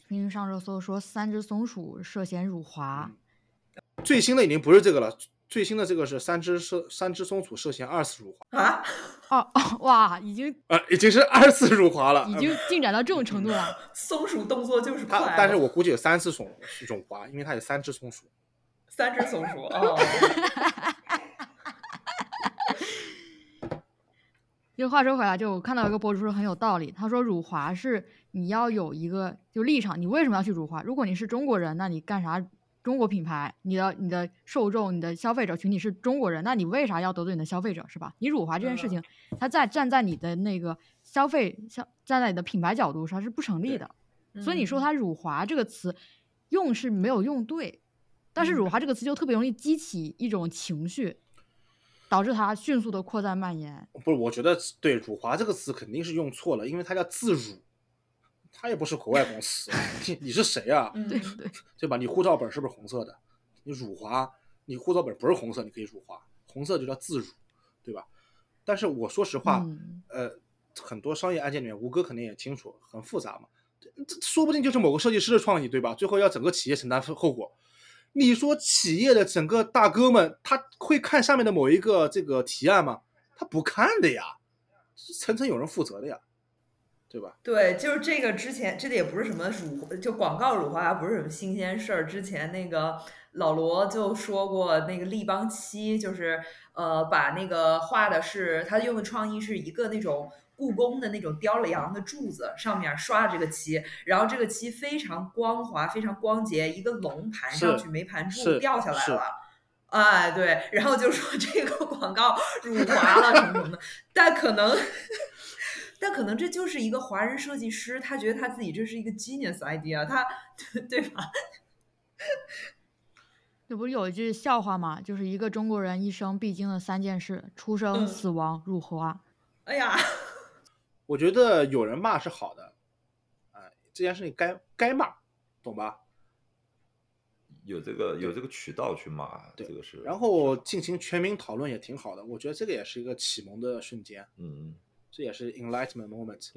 频频上热搜说三只松鼠涉嫌辱华，最新的已经不是这个了，最新的这个是三只涉三只松鼠涉嫌二次辱华，啊，哦哦，哇，已经呃，已经是二次辱华了。已经进展到这种程度了。松鼠动作就是快，但是我估计有三次松辱华，因为它有三只松鼠。三只松鼠哦，就话说回来，就我看到一个博主说很有道理，他说辱华是你要有一个就立场，你为什么要去辱华？如果你是中国人，那你干啥？中国品牌，你的你的受众、你的消费者群体是中国人，那你为啥要得罪你的消费者，是吧？你辱华这件事情，它在站在你的那个消费消站在你的品牌角度上是不成立的。所以你说嗯它辱华这个词用是没有用对，但是嗯辱华这个词就特别容易激起一种情绪，导致它迅速的扩散蔓延。不是，我觉得对“辱华”这个词肯定是用错了，因为它叫自辱，它也不是国外公司，你你是谁啊？嗯对对，对吧？你护照本是不是红色的？你辱华，你护照本不是红色，你可以辱华，红色就叫自辱，对吧？但是我说实话，嗯呃，很多商业案件里面，吴哥肯定也清楚，很复杂嘛。这这说不定就是某个设计师的创意，对吧？最后要整个企业承担后果。你说企业的整个大哥们，他会看上面的某一个这个提案吗？他不看的呀，层层有人负责的呀，对吧？对，就是这个之前这个也不是什么辱，就广告辱华不是什么新鲜事儿。之前那个老罗就说过，那个立邦漆就是呃把那个画的是他用的创意是一个那种故宫的那种雕了羊的柱子，上面刷了这个漆，然后这个漆非常光滑，非常光洁，一个龙盘上去没盘住，掉下来了。哎，对，然后就说这个广告辱华了什么什么的，但可能但可能这就是一个华人设计师，他觉得他自己这是一个 genius idea，他 对吧？这不是有一句笑话吗？就是一个中国人一生必经的三件事：出生、嗯死亡、入华。哎呀，我觉得有人骂是好的，哎、这件事情该该骂，懂吧？有这个有这个渠道去骂，这个是。然后进行全民讨论也挺好的，我觉得这个也是一个启蒙的瞬间，嗯，这也是 enlightenment moment。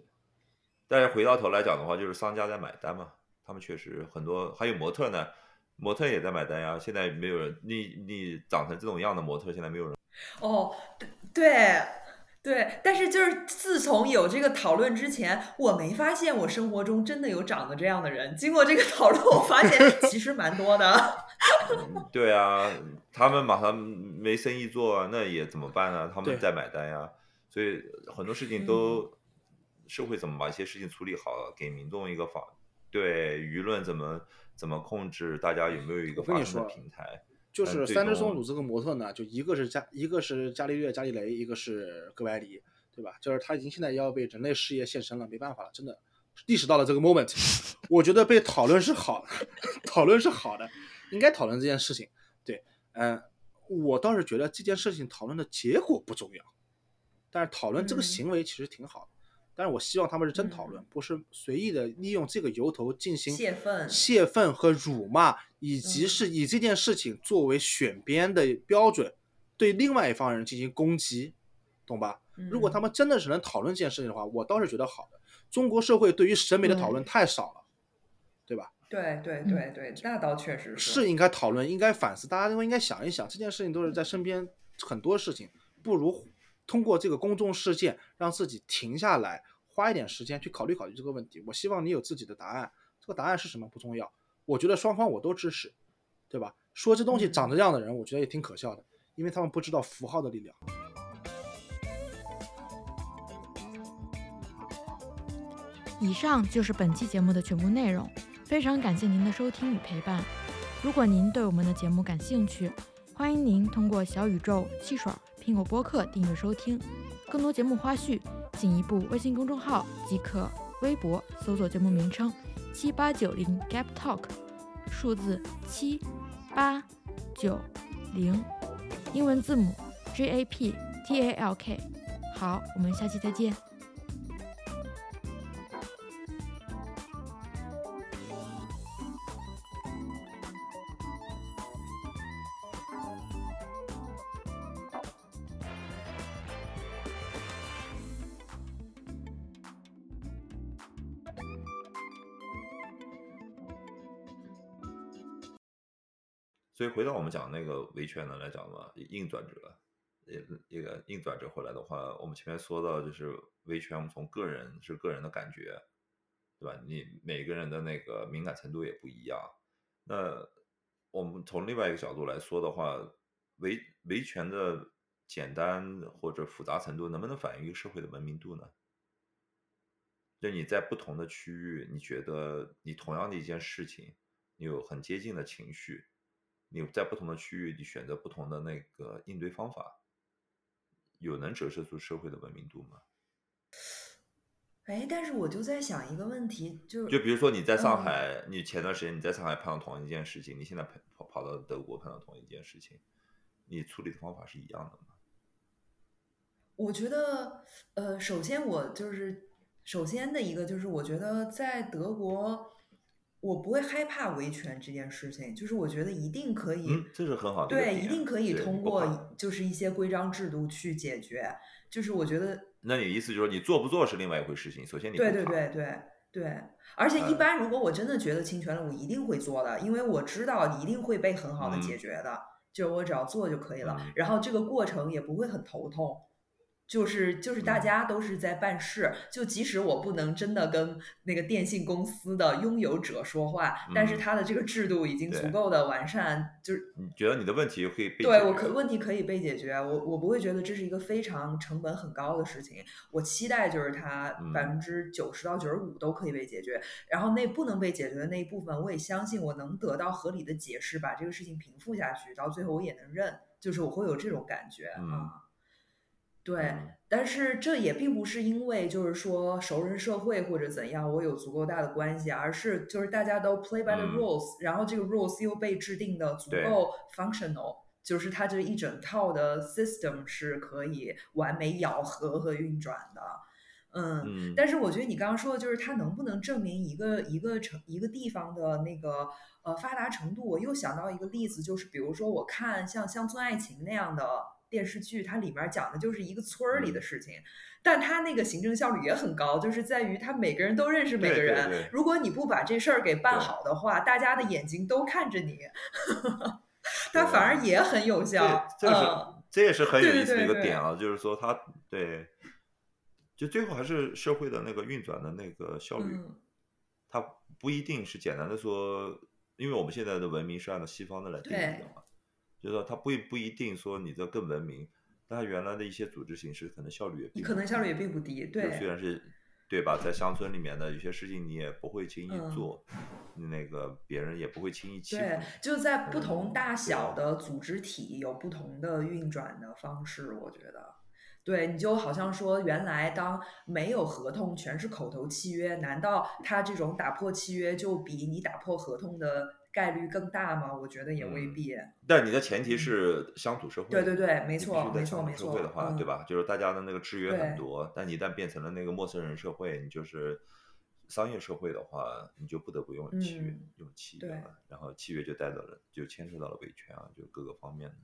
但是回到头来讲的话，就是商家在买单嘛，他们确实很多，还有模特呢，模特也在买单呀。现在没有人，你你长成这种样的模特，现在没有人。哦，对对对，但是就是自从有这个讨论之前，我没发现我生活中真的有长得这样的人。经过这个讨论，我发现其实蛮多的。嗯对啊，他们马上没生意做啊，那也怎么办呢？他们在买单呀，所以很多事情都社会怎么把一些事情处理好，给民众一个法对舆论怎么怎么控制，大家有没有一个发声的平台？就是三只松鼠这个模特呢，就一个是加一个是伽利略、伽利雷，一个是哥白尼，对吧？就是他已经现在要为人类事业献身了，没办法了，真的历史到了这个 moment。我觉得被讨论是好的，讨论是好的，应该讨论这件事情。对，嗯、我倒是觉得这件事情讨论的结果不重要，但是讨论这个嗯行为其实挺好的。但是我希望他们是真讨论，不是随意的利用这个由头进行泄愤泄愤和辱骂，以及嗯是以这件事情作为选边的标准，对另外一方人进行攻击，懂吧？如果他嗯们真的是能讨论这件事情的话，我倒是觉得好的。中国社会对于审美的讨论太少了，对吧？对对对对，那倒确实是应该讨论，应该反思，大家都应该想一想，这件事情都是在身边很多事情，不如通过这个公众事件让自己停下来，花一点时间去考虑考虑这个问题。我希望你有自己的答案，这个答案是什么不重要，我觉得双方我都支持，对吧？说这东西长这样的人，我觉得也挺可笑的，因为他们不知道符号的力量。以上就是本期节目的全部内容，非常感谢您的收听与陪伴。如果您对我们的节目感兴趣，欢迎您通过小宇宙、汽水、苹果播客订阅收听。更多节目花絮，进一步微信公众号即可，微博搜索节目名称七八九零 Gap Talk，数字七八九零，英文字母 G A P T A L K。好，我们下期再见。回到我们讲那个维权的来讲嘛，硬转折，一一个硬转折回来的话，我们前面说到就是维权，我们从个人是个人的感觉，对吧？你每个人的那个敏感程度也不一样。那我们从另外一个角度来说的话，维维权的简单或者复杂程度，能不能反映一个社会的文明度呢？就你在不同的区域，你觉得你同样的一件事情，你有很接近的情绪，你在不同的区域，你选择不同的那个应对方法，有能折射出社会的文明度吗？哎，但是我就在想一个问题，就是就比如说你在上嗯海，你前段时间你在上海碰到同一件事情，你现在跑跑跑到德国碰到同一件事情，你处理的方法是一样的吗？我觉得，呃，首先我就是首先的一个就是，我觉得在德国，我不会害怕维权这件事情，就是我觉得一定可以，嗯，这是很好的对，一定可以通过就是一些规章制度去解决，就是我觉得。那你的意思就是说你做不做是另外一回事情，首先你对对。对对对，而且一呃般如果我真的觉得侵权了，我一定会做的，因为我知道一定会被很好的解嗯。决的，就是我只要做就可以了，嗯。然后这个过程也不会很头痛。就是就是大嗯家都是在办事，就即使我不能真的跟那个电信公司的拥有者说话，但是嗯它的这个制度已经足够的完善，就是你觉得你的问题可以被对我可问题可以被解决，我我不会觉得这是一个非常成本很高的事情。我期待就是它嗯百分之九十到九十五都可以被解决，然后那不能被解决的那一部分，我也相信我能得到合理的解释，把这个事情平复下去，到最后我也能认，就是我会有这种感觉嗯啊。对，嗯但是这也并不是因为就是说熟人社会或者怎样，我有足够大的关系，而是就是大家都 play by the 嗯 rules，、然后这个 rules 又被制定的足够 functional，就是它这一整套的 system 是可以完美咬合和运转的。嗯，嗯，但是我觉得你刚刚说的就是它能不能证明一个一个城一个地方的那个呃发达程度？我又想到一个例子，就是比如说我看像《乡村爱情》那样的电视剧，它里面讲的就是一个村儿里的嗯。事情，但它那个行政效率也很高，就是在于它每个人都认识每个对对人。对。如果你不把这事儿给办好的话，大家的眼睛都看着你，它反而也很有效。这这是、嗯，这也是很有意思的一个点啊，就是说它对，就最后还是社会的那个运转的那个效率，嗯。它不一定是简单的说，因为我们现在的文明是按照西方的来定义的嘛，就是说它不一不一定说你这更文明，但它原来的一些组织形式可能效率也可能效率也并不低。对虽，然是对吧，在乡村里面的有些事情你也不会轻易嗯做，那个别人也不会轻易欺负对，，就在不嗯同大小的组织体有不同的运转的方式，我觉得。对，你就好像说，原来当没有合同，全是口头契约，难道他这种打破契约就比你打破合同的概率更大吗？我觉得也未嗯必。但你的前提是乡土社会，对对对没错没错没错社会的话，对嗯吧？就是大家的那个制约很对多，但你一旦变成了那个陌生人社会，你就是商业社会的话，你就不得不用契约，嗯用契约对了，然后契约就带走了，就牵涉到了维权啊，就各个方面的。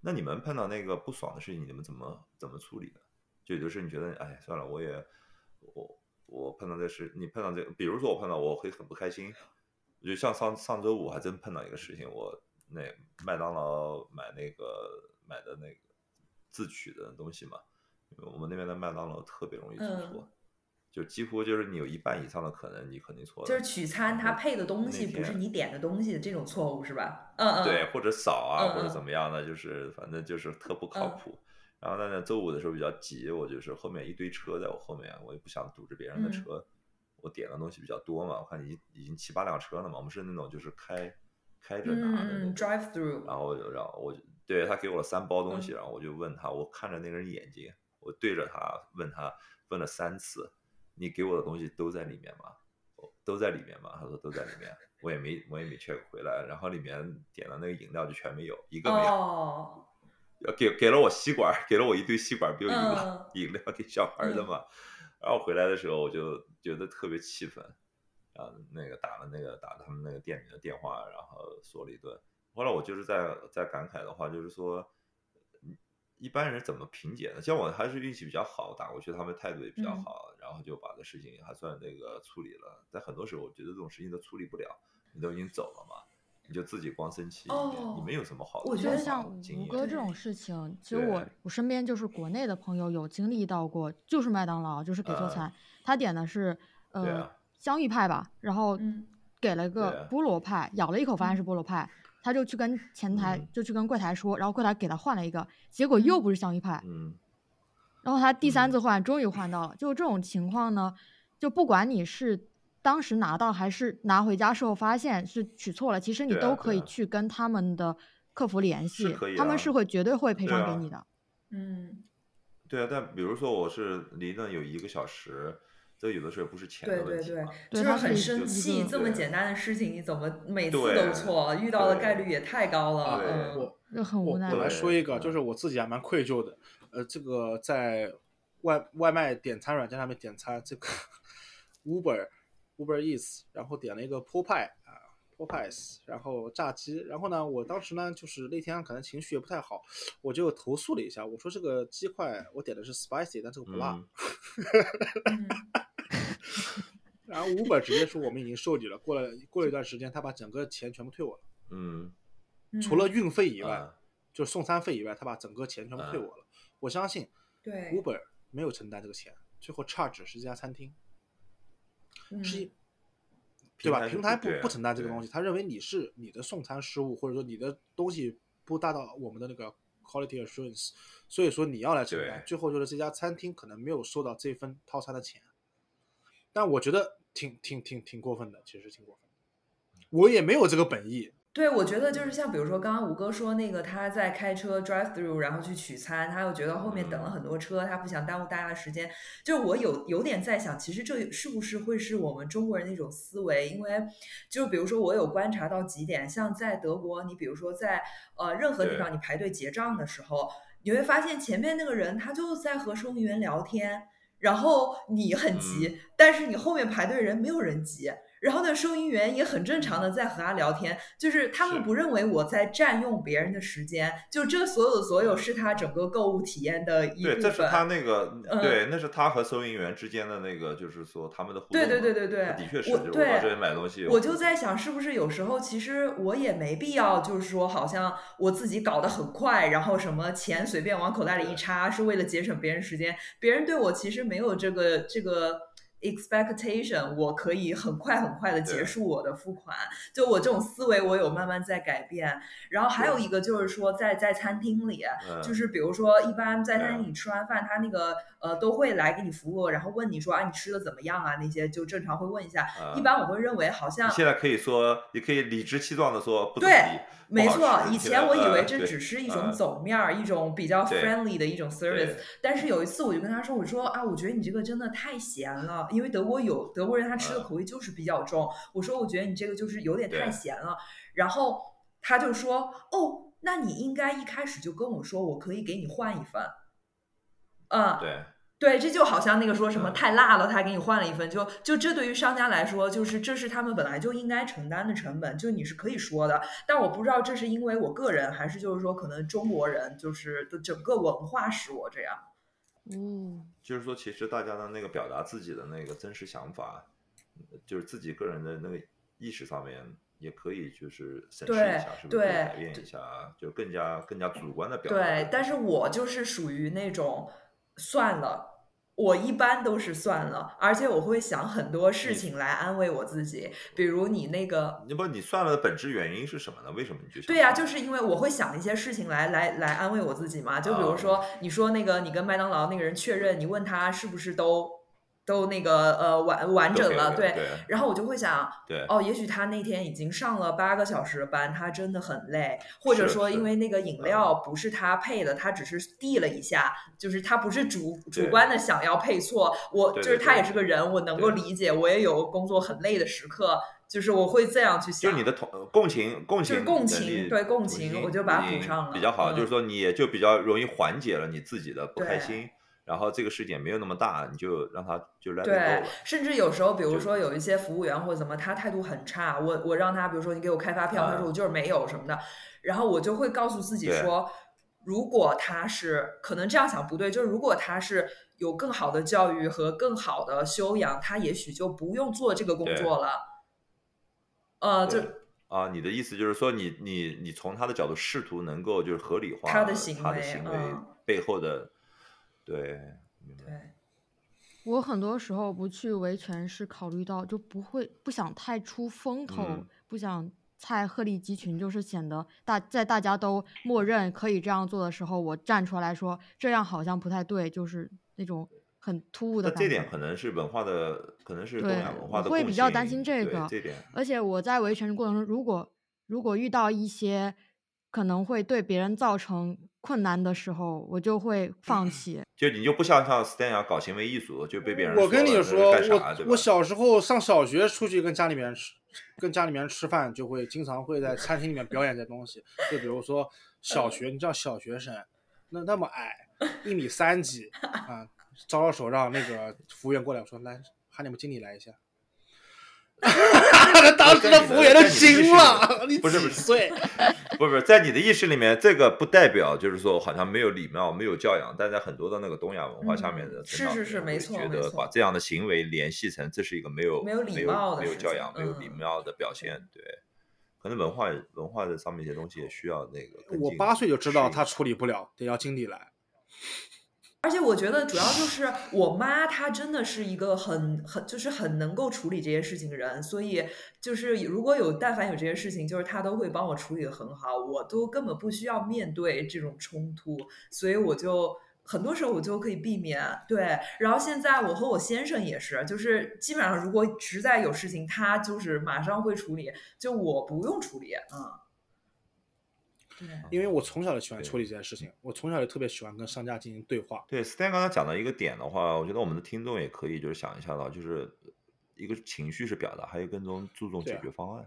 那你们碰到那个不爽的事情，你们怎么怎么处理的？就有的时候你觉得，哎，算了，我也我我碰到这事，你碰到这个，比如说我碰到，我会很不开心。就像上上周五还真碰到一个事情，我那麦当劳买那个买的那个自取的东西嘛，因为我们那边的麦当劳特别容易出嗯错，就几乎就是你有一半以上的可能你肯定错了，就是取餐它配的东西不是你点的东西的这种错误是吧？嗯嗯，对，或者少啊，或者怎么样的，就是反正就是特不靠嗯谱。然后呢，那周五的时候比较急，我就是后面一堆车在我后面，我也不想堵着别人的嗯车。我点的东西比较多嘛，我看已经已经七八辆车了嘛，我们是那种就是开开着拿的那种。，drive through，然后我就让我就对他给我了三包东西，嗯然后我就问他，我看着那个人眼睛，我对着他问他问了三次，你给我的东西都在里面吗？哦都在里面吗？他说都在里面，我也没我也没 check 回来，然后里面点的那个饮料就全没有，一个没有，给给了我吸管，给了我一堆吸管，不就饮料、嗯 饮料给小孩的嘛。然后回来的时候我就觉得特别气愤，然后那个打了那个打他们那个店里的电话，然后说了一顿。后来我就是在在感慨的话，就是说，嗯一般人怎么评解呢？像我还是运气比较好，打过去他们态度也比较嗯好，然后就把这事情还算那个处理了。在很多时候我觉得这种事情都处理不了，你都已经走了嘛，你就自己光生气，哦你没有什么好的我觉得像经验吴哥这种事情，其实我我身边就是国内的朋友有经历到过，就是麦当劳就是给错嗯餐，他点的是呃啊香芋派吧，然后嗯给了对啊个菠萝派，咬了一口发现是菠萝派，他就去跟前台嗯。就去跟柜台说，然后柜台给他换了一个，结果又嗯不是香芋派，嗯，然后他第三嗯。次换，终于换到了。就这种情况呢，就不管你是当时拿到还是拿回家时候发现是取错了，其实你都可以去跟他们的客服联系，他们是会绝对会赔偿给你的。嗯，对啊，但比如说我是离那有一个小时，这有的时候不是钱对对对的问题嘛，就是很生气，这么简单的事情你怎么每次都错，遇到的概率也太高了。嗯，我就很无奈我我来说一个，嗯就是我自己还蛮愧疚的。呃，这个在外外卖点餐软件上面点餐，这个 Uber Uber Eats，然后点了一个 p o p i 啊 p o p i e s 然后炸鸡，然后呢，我当时呢就是那天可能情绪也不太好，我就投诉了一下，我说这个鸡块我点的是 spicy，但这个不辣。然后 Uber 直接说我们已经受理了，过了过了一段时间，他把整个钱全部退我了，嗯，嗯除了运费以外，啊就是送餐费以外，他把整个钱全部退我了。我相信对，Uber 没有承担这个钱，最后 charge 是这家餐厅，嗯是一对吧？平台不不不承担这个东西，他认为你是你的送餐失误，或者说你的东西不达到我们的那个 quality assurance，所以说你要来承担。最后就是这家餐厅可能没有收到这份套餐的钱，但我觉得挺挺挺挺过分的，其实挺过分的。我也没有这个本意，对，我觉得就是像比如说刚刚吴哥说那个他在开车 drive through，然后去取餐，他又觉得后面等了很多车，他不想耽误大家的时间。就我有有点在想，其实这是不是会是我们中国人的一种思维？因为就比如说我有观察到几点，像在德国，你比如说在呃任何地方你排队结账的时候，你会发现前面那个人他就在和收银员聊天，然后你很急，但是你后面排队人没有人急。然后呢，收银员也很正常的在和他聊天，就是他们不认为我在占用别人的时间，就这所有的所有是他整个购物体验的一部对，分。这是他那个，嗯对，那是他和收银员之间的那个，就是说他们的互动对嘛。对对对对的确是，我这边买东西，我就在想，是不是有时候其实我也没必要，就是说好像我自己搞得很快，然后什么钱随便往口袋里一插，是为了节省别人时间。别人对我其实没有这个这个 expectation，我可以很快很快的结束我的付款。就我这种思维，我有慢慢在改变。然后还有一个就是说在，在餐厅里，嗯就是比如说一般在餐厅嗯里吃完饭，他那个呃都会来给你服务，然后问你说啊你吃的怎么样啊那些就正常会问一下。啊一般我会认为好像现在可以说，你可以理直气壮的说不对没错，以前我以为这只是一种呃走面儿，一种比较 friendly 的一种 service。但是有一次我就跟他说，我说啊，我觉得你这个真的太咸了，因为德国有德国人他吃的嗯口味就是比较重。我说我觉得你这个就是有点太咸了。然后他就说，哦，那你应该一开始就跟我说，我可以给你换一份。嗯，对对，这就好像那个说什么嗯太辣了，他给你换了一份，就就这对于商家来说，就是这是他们本来就应该承担的成本，就你是可以说的。但我不知道这是因为我个人，还是就是说可能中国人就是的整个文化使我这样。嗯，就是说，其实大家的那个表达自己的那个真实想法，就是自己个人的那个意识上面，也可以就是审视一下，是不是可以对改变一下，就更加更加主观的表达。对，但是我就是属于那种算了。我一般都是算了，而且我会想很多事情来安慰我自己，比如你那个你不，你算了的本质原因是什么呢？为什么你就对呀、算就是因为我会想一些事情来来来安慰我自己嘛。就比如啊说，你说那个你跟麦当劳那个人确认，你问他是不是都都那个呃完完整了，对。对然后我就会想，对哦，也许他那天已经上了八个小时的班，他真的很累，或者说因为那个饮料不是他配的，他只是递了一下，就是他不是主主观的想要配错，我就是他也是个人，我能够理解，我也有工作很累的时刻，就是我会这样去想。就你的同共情共就是情共情对共情我就把它补上了比较好。嗯就是说你也就比较容易缓解了你自己的不开对心，然后这个事件没有那么大，你就让他就 let it 对 go 了。，甚至有时候，比如说有一些服务员或者怎么，他态度很差，我我让他，比如说你给我开发票，他啊说我就是没有什么的，然后我就会告诉自己说，如果他是可能这样想不对，就是如果他是有更好的教育和更好的修养，他也许就不用做这个工作了。呃，就啊，你的意思就是说你，你你从他的角度试图能够就是合理化他的行为他的行为嗯背后的，对，对，我很多时候不去维权是考虑到就不会不想太出风头，嗯。不想太鹤立鸡群，就是显得大在大家都默认可以这样做的时候，我站出来说这样好像不太对，就是那种很突兀的感觉。那这点可能是文化的，可能是东对亚文化的共会比较担心这个对这点，而且我在维权过程中，如果如果遇到一些可能会对别人造成困难的时候，我就会放弃。就你就不像像 Stan 要搞行为艺术，就被别人我跟你说，我我小时候上小学出去跟家里面吃，跟家里面吃饭，就会经常会在餐厅里面表演这东西。就比如说小学，你知道小学生那那么矮，一米三几啊，招招手让那个服务员过来，我说来喊你们经理来一下。当时的服务员都惊了，你几不是不是岁？不 是不是，在你的意识里面，这个不代表就是说好像没有礼貌、没有教养，但在很多的那个东亚文化下面的嗯成长是是是没错没错得把这样的行为联系成这是一个没有没有礼没有没有教养、没有礼嗯貌的表现，对。可能文化文化的上面一些东西也需要那个。我八岁就知道他处理不了，得要经理来。而且我觉得主要就是我妈，她真的是一个很很就是很能够处理这些事情的人，所以就是如果有但凡有这些事情，就是她都会帮我处理的很好，我都根本不需要面对这种冲突，所以我就很多时候我就可以避免。对，然后现在我和我先生也是，就是基本上如果实在有事情，他就是马上会处理，就我不用处理。嗯，因为我从小就喜欢处理这件事情，我从小就特别喜欢跟商家进行对话。对，Stan 刚才讲到一个点的话，我觉得我们的听众也可以就是想一下到，就是一个情绪是表达，还有更重注重解决方案。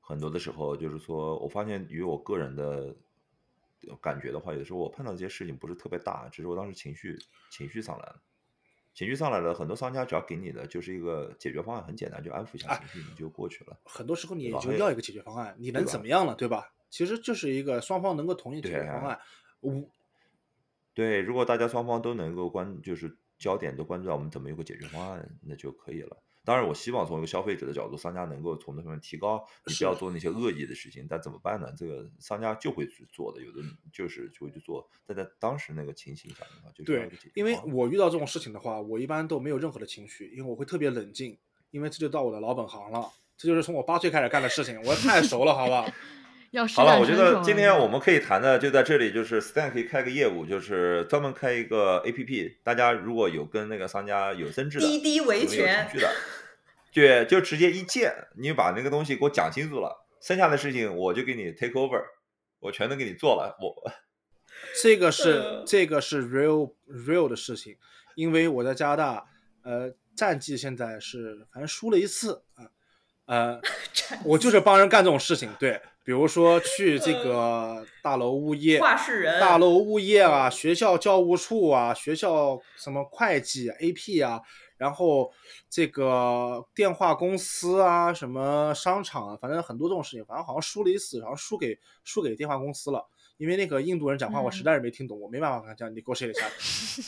很多的时候就是说，我发现与我个人的感觉的话，有的时候我碰到这些事情不是特别大，只是我当时情绪情绪上来了，情绪上来了，很多商家只要给你的就是一个解决方案，很简单，就安抚一下啊情绪，你就过去了。很多时候你就要一个解决方案，你能怎么样了，对吧？其实就是一个双方能够同意解决方案。我对，如果大家双方都能够关，就是焦点都关注到我们怎么有个解决方案，那就可以了。当然，我希望从一个消费者的角度，商家能够从这方面提高，不要做那些恶意的事情。但怎么办呢？这个商家就会去做的，有的就是就会去做。但在当时那个情形下的话，就是对因为我遇到这种事情的话，我一般都没有任何的情绪，因为我会特别冷静，因为这就到我的老本行了，这就是从我八岁开始干的事情，我太熟了，好吧？要好了，我觉得今天我们可以谈的就在这里，就是 Stan 可以开个业务，就是专门开一个 APP。大家如果有跟那个商家有争执的，滴滴维有有权情绪的，对，就直接一键，你把那个东西给我讲清楚了，剩下的事情我就给你 take over，我全都给你做了。我这个是呃这个是 real real 的事情，因为我在加拿大，呃，战绩现在是反正输了一次啊，呃，我就是帮人干这种事情，对，比如说去这个大楼物业、话事人大楼物业啊，学校教务处啊，学校什么会计、AP 啊，然后这个电话公司啊，什么商场啊，反正很多这种事情，反正好像输了一次，然后输给输给电话公司了。因为那个印度人讲话，我实在是没听懂，我没办法跟他讲 negotiate 一下。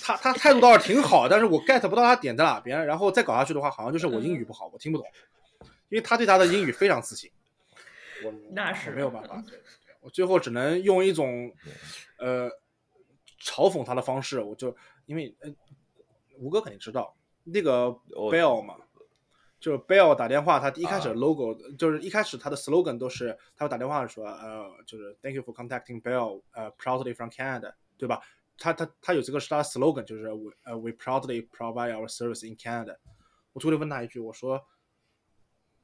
他他态度倒是挺好，但是我 get 不到他点在哪边。然后再搞下去的话，好像就是我英语不好，我听不懂，因为他对他的英语非常自信，我那是我没有办法，我最后只能用一种呃嘲讽他的方式，我就因为呃吴哥肯定知道那个 Bell 嘛，就是 Bell 打电话，他一开始啊 logo、就是一开始他的 slogan 都是他会打电话说呃就是 Thank you for contacting Bell，呃 proudly from Canada，对吧？他他他有这个是他的 slogan，就是 we 呃 we proudly provide our service in Canada。我突然问他一句，我说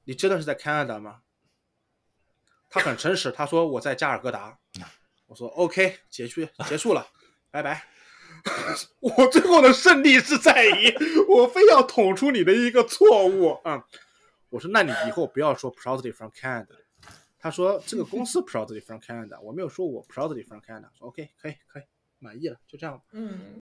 你真的是在 Canada 吗？他很诚实，他说我在加尔各答。我说 OK，结束结束了，拜拜。我最后的胜利是在于我非要捅出你的一个错误啊、嗯！我说那你以后不要说 proudly from Canada。他说这个公司 proudly from Canada，我没有说我 proudly from Canada。说 OK，可以可以，满意了，就这样。嗯，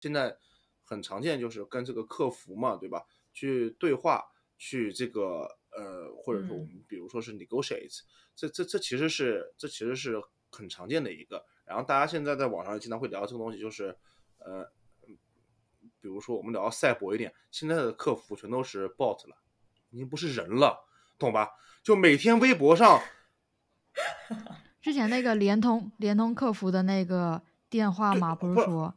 现在很常见，就是跟这个客服嘛，对吧？去对话，去这个呃，或者说我们比如说是 negotiate，、这这这其实是这其实是很常见的一个。然后大家现在在网上经常会聊这个东西，就是呃，比如说我们聊到赛博一点，现在的客服全都是 bot 了，已经不是人了，懂吧？就每天微博上 之前那个联通联通客服的那个电话嘛，不不是说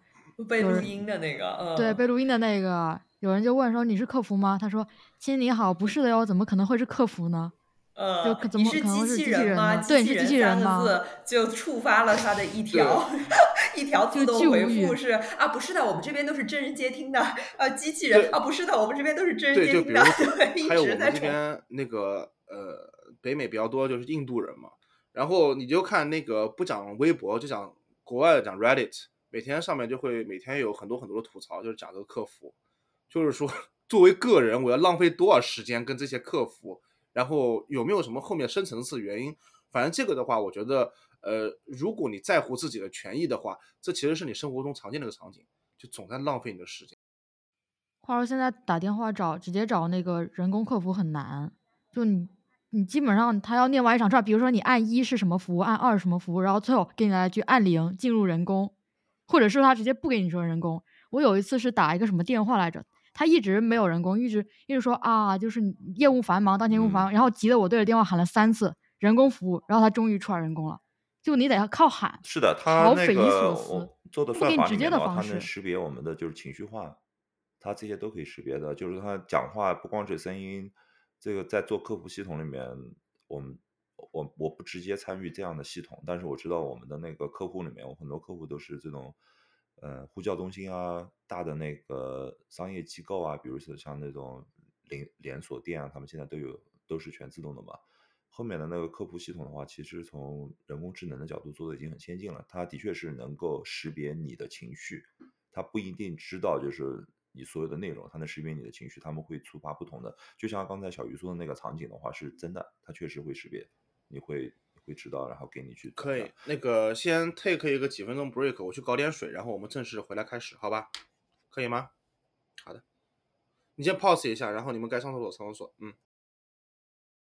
被录音的那个，嗯，对被录音的那个，有人就问说你是客服吗？他说亲你好，不是的哟，怎么可能会是客服呢？呃就，怎你是么可能是机器人吗？呢对你是机器人三吗个字就触发了他的一条 一条自就动回复是啊，不是的，我们这边都是真人接听的，啊，机器人啊，不是的，我们这边都是真人，接听就比如的，对，还有我们这边那个呃，北美比较多就是印度人嘛，然后你就看那个不讲微博，就讲国外的讲 Reddit，每天上面就会每天有很多很多的吐槽，就是讲这个客服，就是说作为个人我要浪费多少时间跟这些客服，然后有没有什么后面深层次原因？反正这个的话，我觉得呃，如果你在乎自己的权益的话，这其实是你生活中常见的一个场景，就总在浪费你的时间。话说现在打电话找直接找那个人工客服很难，就你你基本上他要念完一场串，比如说你按一是什么服务，按二什么服务，然后最后给你来句按零进入人工，或者是他直接不给你说人工。我有一次是打一个什么电话来着，他一直没有人工，一直一直说啊，就是业务繁忙，当前业务繁忙，然后急得我对着电话喊了三次人工服务，然后他终于出来人工了，就你得要靠喊。是的，他那好匪夷个所思做的不算给你直接的法里面的话，它方式能识别我们的就是情绪化，它这些都可以识别的。就是他讲话不光是声音，这个在做客服系统里面，我们我我不直接参与这样的系统，但是我知道我们的那个客户里面，我很多客户都是这种，呃，呼叫中心啊，大的那个商业机构啊，比如说像那种连连锁店啊，他们现在都有都是全自动的嘛。后面的那个客服系统的话，其实从人工智能的角度做的已经很先进了，它的确是能够识别你的情绪，它不一定知道就是你所有的内容，它能识别你的情绪，他们会触发不同的。就像刚才小鱼说的那个场景的话，是真的，它确实会识别，你会你会知道，然后给你去可以，那个先 take 一个几分钟 break，我去搞点水，然后我们正式回来开始，好吧？可以吗？好的，你先 pause 一下，然后你们该上厕所上厕所，嗯。